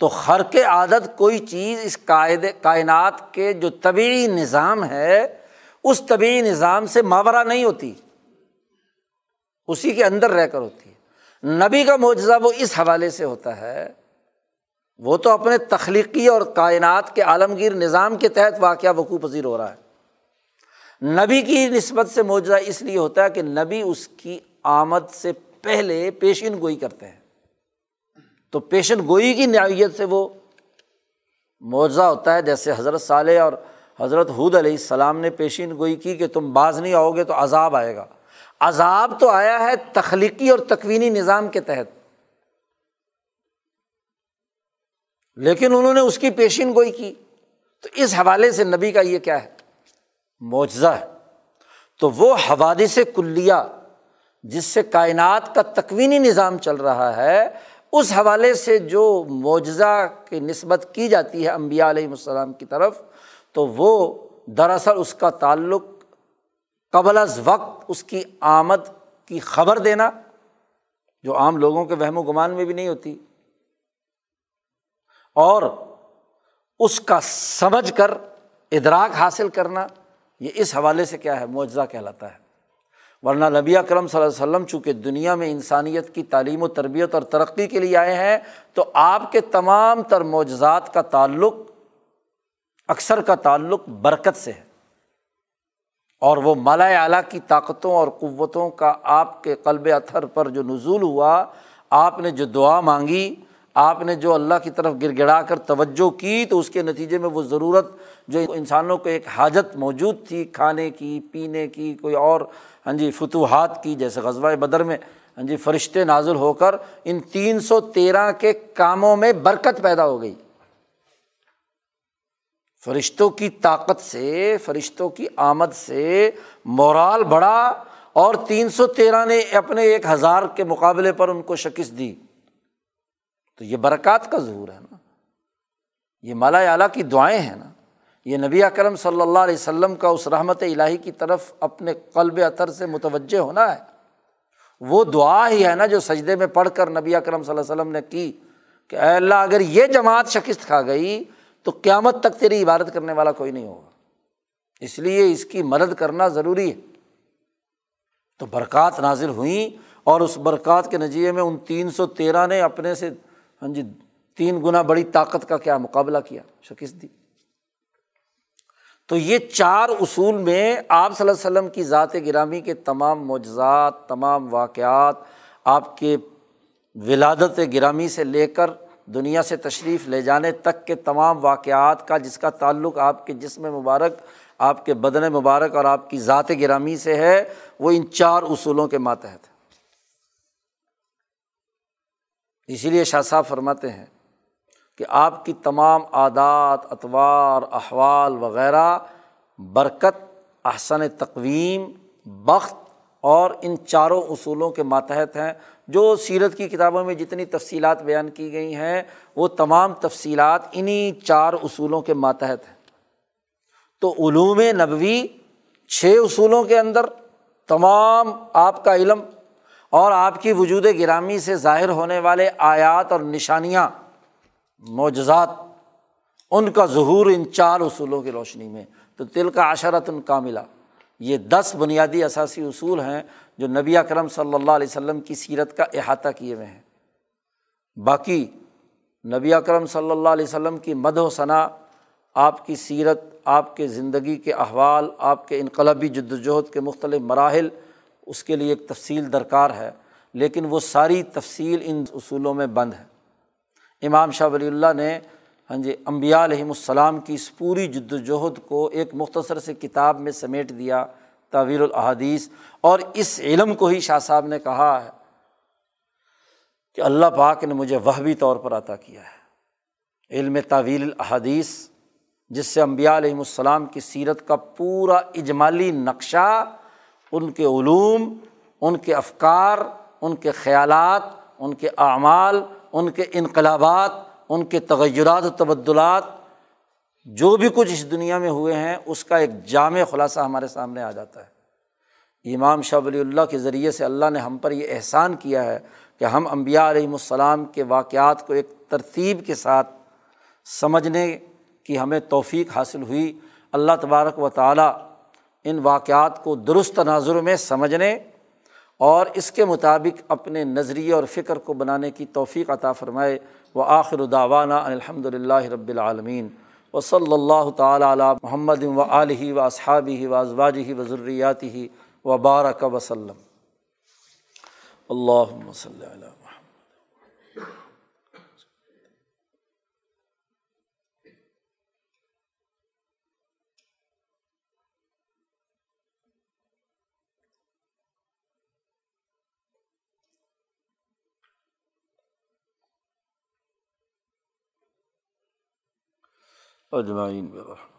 تو ہر کے عادت کوئی چیز اس قاعدے، کائنات کے جو طبی نظام ہے، اس طبی نظام سے ماورہ نہیں ہوتی۔ اسی کے اندر رہ کر ہوتی ہے۔ نبی کا معجزہ وہ اس حوالے سے ہوتا ہے، وہ تو اپنے تخلیقی اور کائنات کے عالمگیر نظام کے تحت واقعہ وقوع پذیر ہو رہا ہے۔ نبی کی نسبت سے معجزہ اس لیے ہوتا ہے کہ نبی اس کی آمد سے پہلے پیشین گوئی کرتے ہیں۔ تو پیشن گوئی کی نوعیت سے وہ معجزہ ہوتا ہے۔ جیسے حضرت صالح اور حضرت حود علیہ السلام نے پیشین گوئی کی کہ تم باز نہیں آؤ گے تو عذاب آئے گا۔ عذاب تو آیا ہے تخلیقی اور تکوینی نظام کے تحت۔ لیکن انہوں نے اس کی پیشین گوئی کی۔ تو اس حوالے سے نبی کا یہ کیا ہے؟ معجزہ ہے۔ تو وہ حوادث کلیا جس سے کائنات کا تکوینی نظام چل رہا ہے، اس حوالے سے جو معجزہ کی نسبت کی جاتی ہے امبیا علیہم السلام کی طرف، تو وہ دراصل اس کا تعلق قبل از وقت اس کی آمد کی خبر دینا، جو عام لوگوں کے وہم و گمان میں بھی نہیں ہوتی۔ اور اس کا سمجھ کر ادراک حاصل کرنا۔ یہ اس حوالے سے کیا ہے؟ معجزہ کہلاتا ہے۔ ورنہ نبی کرم صلی اللہ علیہ وسلم چونکہ دنیا میں انسانیت کی تعلیم و تربیت اور ترقی کے لیے آئے ہیں، تو آپ کے تمام تر معجزات کا تعلق، اکثر کا تعلق برکت سے ہے۔ اور وہ مالا اعلیٰ کی طاقتوں اور قوتوں کا آپ کے قلب اتھر پر جو نزول ہوا، آپ نے جو دعا مانگی، آپ نے جو اللہ کی طرف گر گڑا کر توجہ کی، تو اس کے نتیجے میں وہ ضرورت جو انسانوں کو ایک حاجت موجود تھی کھانے کی، پینے کی، کوئی اور ہاں جی فتوحات کی، جیسے غزوہ بدر میں ہاں جی فرشتے نازل ہو کر ان تین سو تیرہ کے کاموں میں برکت پیدا ہو گئی۔ فرشتوں کی طاقت سے، فرشتوں کی آمد سے مورال بڑھا اور تین سو تیرہ نے اپنے ایک ہزار کے مقابلے پر ان کو شکست دی۔ تو یہ برکات کا ظہور ہے نا۔ یہ مالا اعلیٰ کی دعائیں ہیں نا۔ یہ نبی اکرم صلی اللہ علیہ وسلم کا اس رحمت الہی کی طرف اپنے قلب اطر سے متوجہ ہونا ہے۔ وہ دعا ہی ہے نا جو سجدے میں پڑھ کر نبی اکرم صلی اللہ علیہ وسلم نے کی کہ اے اللہ اگر یہ جماعت شکست کھا گئی تو قیامت تک تیری عبادت کرنے والا کوئی نہیں ہوگا۔ اس لیے اس کی مدد کرنا ضروری ہے۔ تو برکات نازل ہوئیں اور اس برکات کے نتیجے میں ان تین سو تیرہ نے اپنے سے ہاں جی تین گنا بڑی طاقت کا کیا مقابلہ کیا، شکست دی۔ تو یہ چار اصول میں آپ صلی اللہ وسلم کی ذات گرامی کے تمام معجزات، تمام واقعات آپ کے ولادت گرامی سے لے کر دنیا سے تشریف لے جانے تک کے تمام واقعات کا، جس کا تعلق آپ کے جسم مبارک، آپ کے بدن مبارک اور آپ کی ذات گرامی سے ہے، وہ ان چار اصولوں کے ماتحت ہے اسی لیے شاہ صاحب فرماتے ہیں کہ آپ کی تمام عادات، اطوار، احوال وغیرہ برکت، احسن تقویم، بخت اور ان چاروں اصولوں کے ماتحت ہیں۔ جو سیرت کی کتابوں میں جتنی تفصیلات بیان کی گئی ہیں، وہ تمام تفصیلات انہیں چار اصولوں کے ماتحت ہیں۔ تو علوم نبوی چھ اصولوں کے اندر تمام آپ کا علم اور آپ کی وجود گرامی سے ظاہر ہونے والے آیات اور نشانیاں معجزات، ان کا ظہور ان چار اصولوں کی روشنی میں۔ تو تل کا عشرت ان کا ملا یہ دس بنیادی اثاثی اصول ہیں جو نبی اکرم صلی اللہ علیہ وسلم کی سیرت کا احاطہ کیے ہوئے ہیں۔ باقی نبی اکرم صلی اللہ علیہ وسلم کی مد و ثناء آپ کی سیرت، آپ کے زندگی کے احوال، آپ کے انقلابی جد وجہد کے مختلف مراحل، اس کے لیے ایک تفصیل درکار ہے۔ لیکن وہ ساری تفصیل ان اصولوں میں بند ہے۔ امام شاہ ولی اللہ نے ہاں جی امبیا علیہم السلام کی اس پوری جد وجہد کو ایک مختصر سے کتاب میں سمیٹ دیا تعویل الحادیث اور اس علم کو ہی شاہ صاحب نے کہا ہے کہ اللہ پاک نے مجھے وہ بھی طور پر عطا کیا ہے۔ علم تعویل الحادیث جس سے امبیا علیہم السلام کی سیرت کا پورا اجمالی نقشہ، ان کے علوم، ان کے افکار، ان کے خیالات، ان کے اعمال ان کے انقلابات، ان کے تغیرات و تبدلات، جو بھی کچھ اس دنیا میں ہوئے ہیں، اس کا ایک جامع خلاصہ ہمارے سامنے آ جاتا ہے۔ امام شاہ ولی اللہ کے ذریعے سے اللہ نے ہم پر یہ احسان کیا ہے کہ ہم امبیا علیہم السلام کے واقعات کو ایک ترتیب کے ساتھ سمجھنے کی ہمیں توفیق حاصل ہوئی۔ اللہ تبارک و تعالیٰ ان واقعات کو درست تناظر میں سمجھنے اور اس کے مطابق اپنے نظریے اور فکر کو بنانے کی توفیق عطا فرمائے۔ و آخر داوانہ الحمد للہ رب العالمین۔ و صلی اللہ تعالیٰ علی محمد و علیہ و اصحابی و ازواجی و ضروریاتی و بارک وسلم۔ اللہ وسلم اجمعین برحمۃ